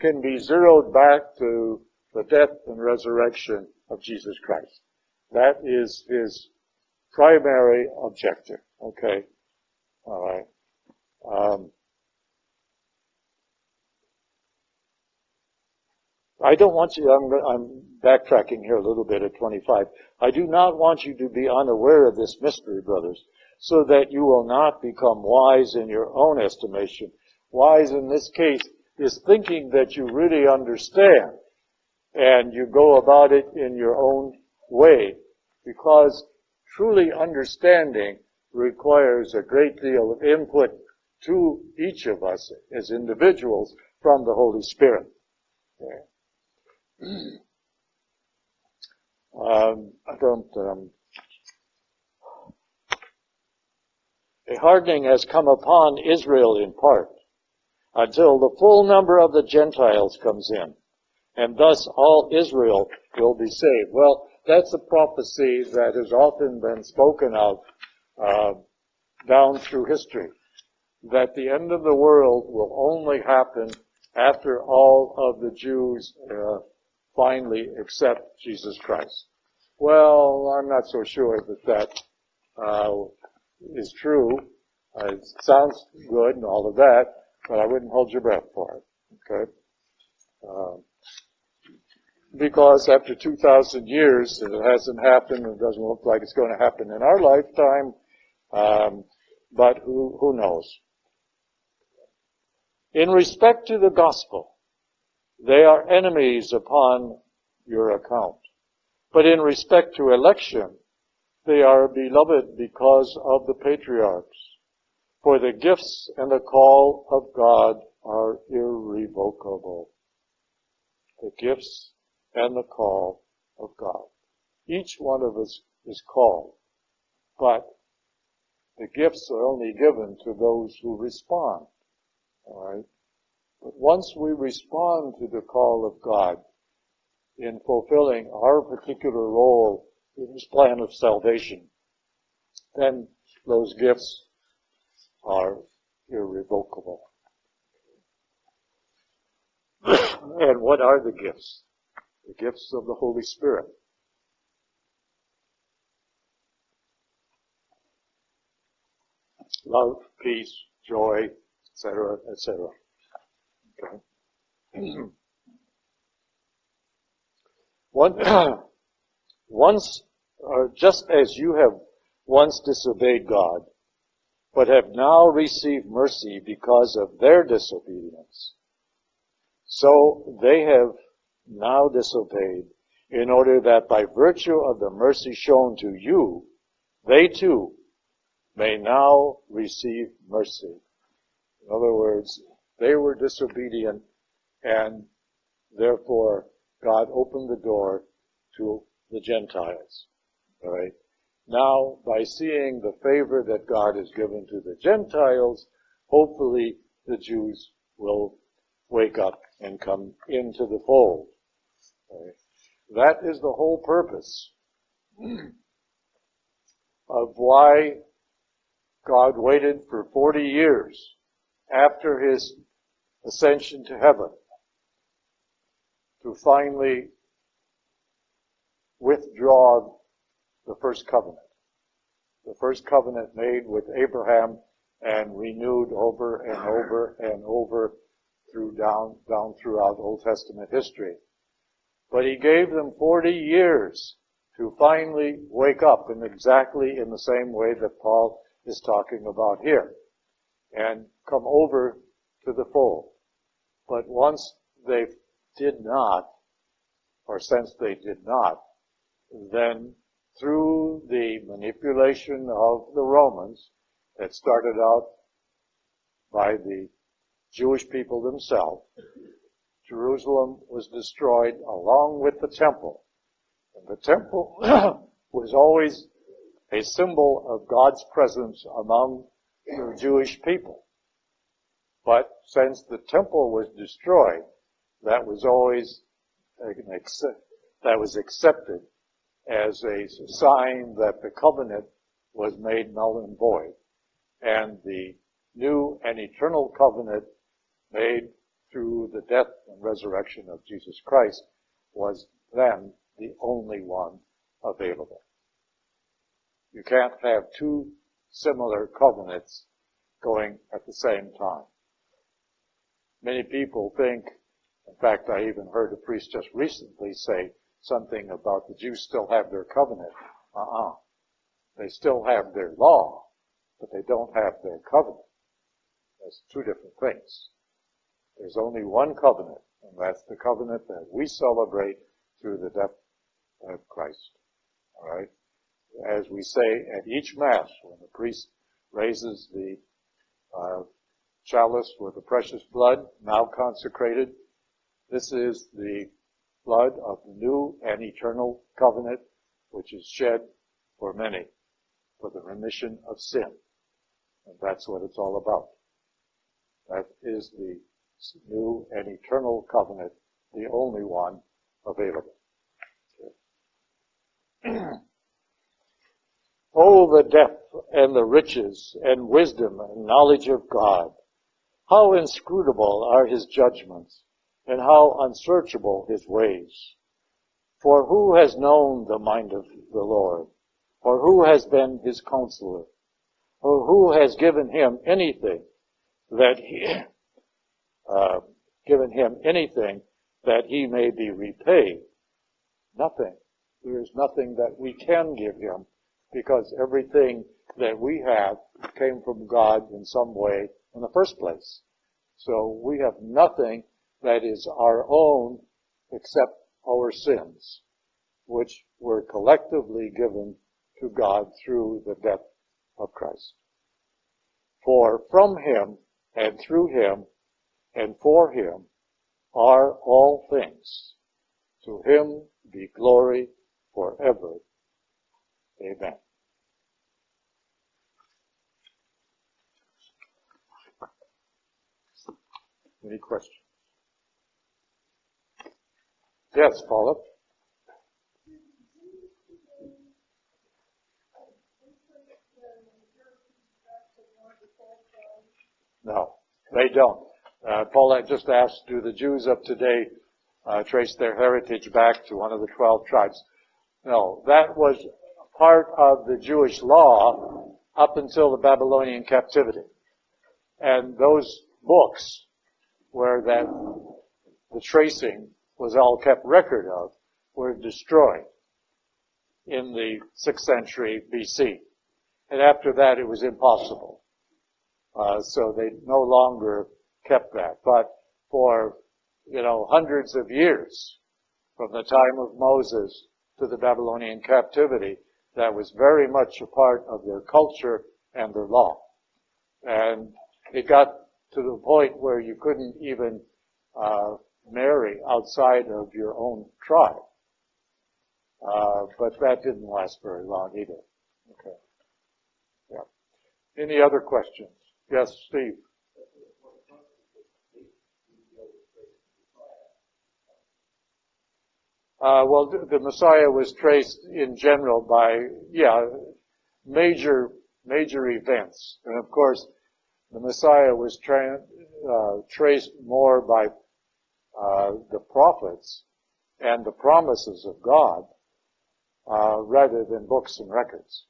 can be zeroed back to the death and resurrection of Jesus Christ. That is his primary objective. Okay? Alright. Um, I don't want you, I'm, I'm backtracking here a little bit at 25. I do not want you to be unaware of this mystery, brothers, so that you will not become wise in your own estimation. Wise in this case is thinking that you really understand and you go about it in your own way because truly understanding requires a great deal of input to each of us as individuals from the Holy Spirit. Um, I don't. Um, a hardening has come upon Israel in part until the full number of the Gentiles comes in, and thus all Israel will be saved. Well, that's a prophecy that has often been spoken of uh, down through history. That the end of the world will only happen after all of the Jews uh, finally accept Jesus Christ. Well, I'm not so sure that that uh, is true. Uh, it sounds good and all of that, but I wouldn't hold your breath for it. Okay, uh, because after 2,000 years, it hasn't happened. It doesn't look like it's going to happen in our lifetime. Um, but who who knows? In respect to the gospel, they are enemies upon your account. But in respect to election, they are beloved because of the patriarchs. For the gifts and the call of God are irrevocable. The gifts and the call of God. Each one of us is called, but the gifts are only given to those who respond. Alright? But once we respond to the call of God in fulfilling our particular role in His plan of salvation, then those gifts are irrevocable. and what are the gifts? The gifts of the Holy Spirit. Love, peace, joy, etc., etc. Once, uh, just as you have once disobeyed God but have now received mercy because of their disobedience. So they have now disobeyed in order that by virtue of the mercy shown to you, they too may now receive mercy. In other words, they were disobedient and therefore God opened the door to the Gentiles. Alright? Now, by seeing the favor that God has given to the Gentiles, hopefully the Jews will wake up and come into the fold. Right? That is the whole purpose of why God waited for 40 years after his ascension to heaven to finally withdraw the first covenant. The first covenant made with Abraham and renewed over and over and over through down, down throughout Old Testament history. But he gave them 40 years to finally wake up in exactly in the same way that Paul is talking about here and come over to the fold. But once they did not, or since they did not, then through the manipulation of the Romans that started out by the Jewish people themselves, Jerusalem was destroyed along with the temple. And the temple was always a symbol of God's presence among the Jewish people. But since the temple was destroyed, that was always that was accepted as a sign that the covenant was made null and void. And the new and eternal covenant made through the death and resurrection of Jesus Christ was then the only one available. You can't have two similar covenants going at the same time. Many people think, in fact, I even heard a priest just recently say something about the Jews still have their covenant. Uh-uh. They still have their law, but they don't have their covenant. That's two different things. There's only one covenant, and that's the covenant that we celebrate through the death of Christ. Alright? As we say at each Mass, when the priest raises the uh, chalice with the precious blood, now consecrated, this is the blood of the new and eternal covenant, which is shed for many for the remission of sin. And that's what it's all about. That is the new and eternal covenant, the only one available. oh, the depth and the riches and wisdom and knowledge of God. How inscrutable are his judgments and how unsearchable his ways. For who has known the mind of the Lord? Or who has been his counselor? Or who has given him anything that he, uh, given him anything that he may be repaid? Nothing. There is nothing that we can give him because everything that we have came from God in some way in the first place. So we have nothing that is our own except our sins, which were collectively given to God through the death of Christ. For from him and through him and for him are all things. To him be glory forever. Amen. Any questions? Yes, Paula? No, they don't. Uh, Paulette just asked, do the Jews of today uh, trace their heritage back to one of the 12 tribes? No, that was part of the Jewish law up until the Babylonian captivity. And those books where that the tracing was all kept record of were destroyed in the 6th century BC. And after that it was impossible Uh, so they no longer kept that. But for, you know, hundreds of years, from the time of Moses to the Babylonian captivity, that was very much a part of their culture and their law. And it got to the point where you couldn't even uh, marry outside of your own tribe. Uh, but that didn't last very long either. Okay. Yeah. Any other questions? Yes, Steve. Uh, well, the Messiah was traced in general by, yeah, major, major events. And of course, the Messiah was tra- uh, traced more by uh, the prophets and the promises of God uh, rather than books and records.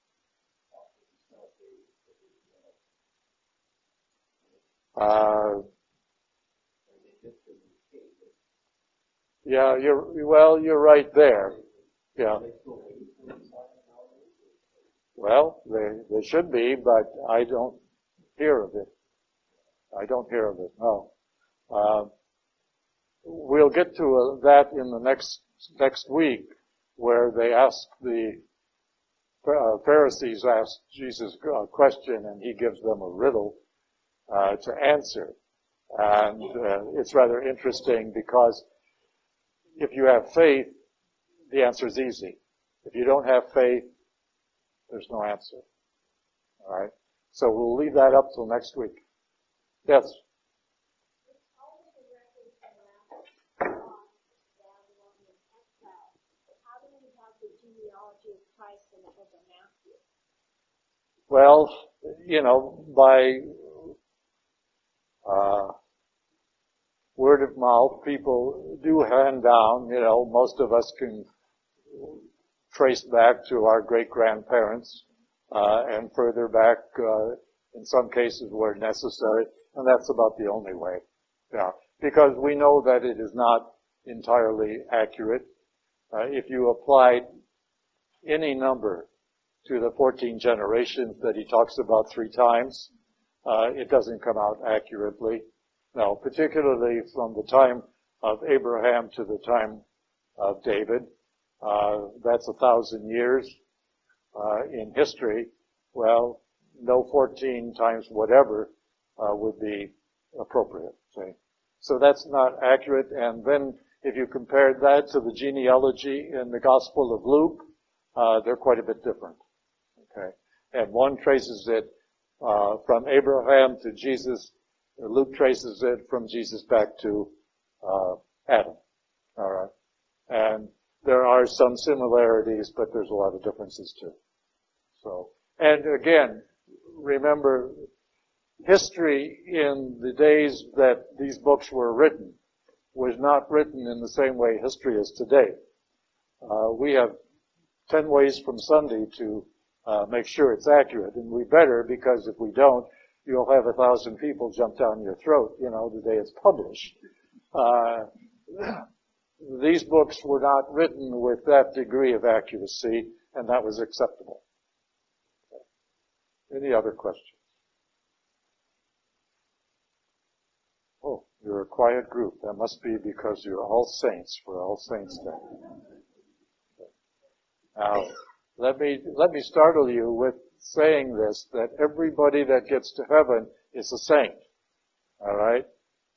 Uh, yeah, you're well. You're right there. Yeah. Well, they they should be, but I don't hear of it. I don't hear of it. No. Uh, we'll get to uh, that in the next next week, where they ask the uh, Pharisees ask Jesus a question, and he gives them a riddle uh, to answer. And uh, it's rather interesting because if you have faith, the answer is easy. If you don't have faith, there's no answer. All right. So we'll leave that up till next week. Yes. Well, you know, by uh, word of mouth, people do hand down. You know, most of us can trace back to our great grandparents and further back uh, in some cases where necessary, and that's about the only way. Yeah, because we know that it is not entirely accurate. Uh, if you applied any number to the 14 generations that he talks about three times, uh, it doesn't come out accurately. Now, particularly from the time of Abraham to the time of David, uh, that's a thousand years uh, in history. Well, no 14 times whatever uh, would be appropriate. So that's not accurate. And then if you compare that to the genealogy in the Gospel of Luke, uh, they're quite a bit different. Okay, and one traces it uh, from Abraham to Jesus. Luke traces it from Jesus back to uh, Adam. All right, and there are some similarities, but there's a lot of differences too. So, and again, remember, history in the days that these books were written was not written in the same way history is today. Uh, we have ten ways from Sunday to uh, make sure it's accurate, and we better because if we don't, you'll have a thousand people jump down your throat, you know, the day it's published. Uh, these books were not written with that degree of accuracy, and that was acceptable. Any other questions? Oh, you're a quiet group. That must be because you're all saints for All Saints Day. Now, let me, let me startle you with saying this, that everybody that gets to heaven is a saint. Alright?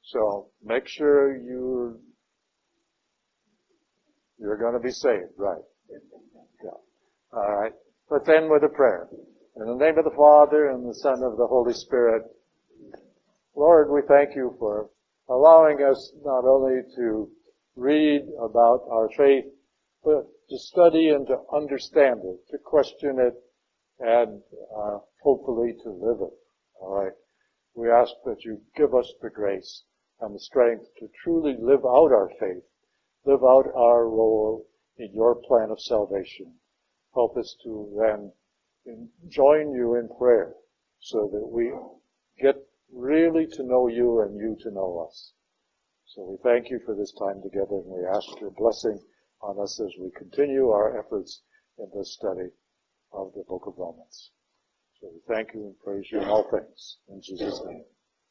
So, make sure you you're going to be saved, right? Yeah. Alright. But then with a prayer. In the name of the Father and the Son of the Holy Spirit, Lord, we thank you for allowing us not only to read about our faith, but to study and to understand it, to question it, and uh, hopefully to live it. All right. We ask that you give us the grace and the strength to truly live out our faith, live out our role in your plan of salvation. Help us to then join you in prayer so that we get really to know you and you to know us. So we thank you for this time together and we ask your blessing on us as we continue our efforts in this study of the book of Romans. So we thank you and praise you in all things. In Jesus' name.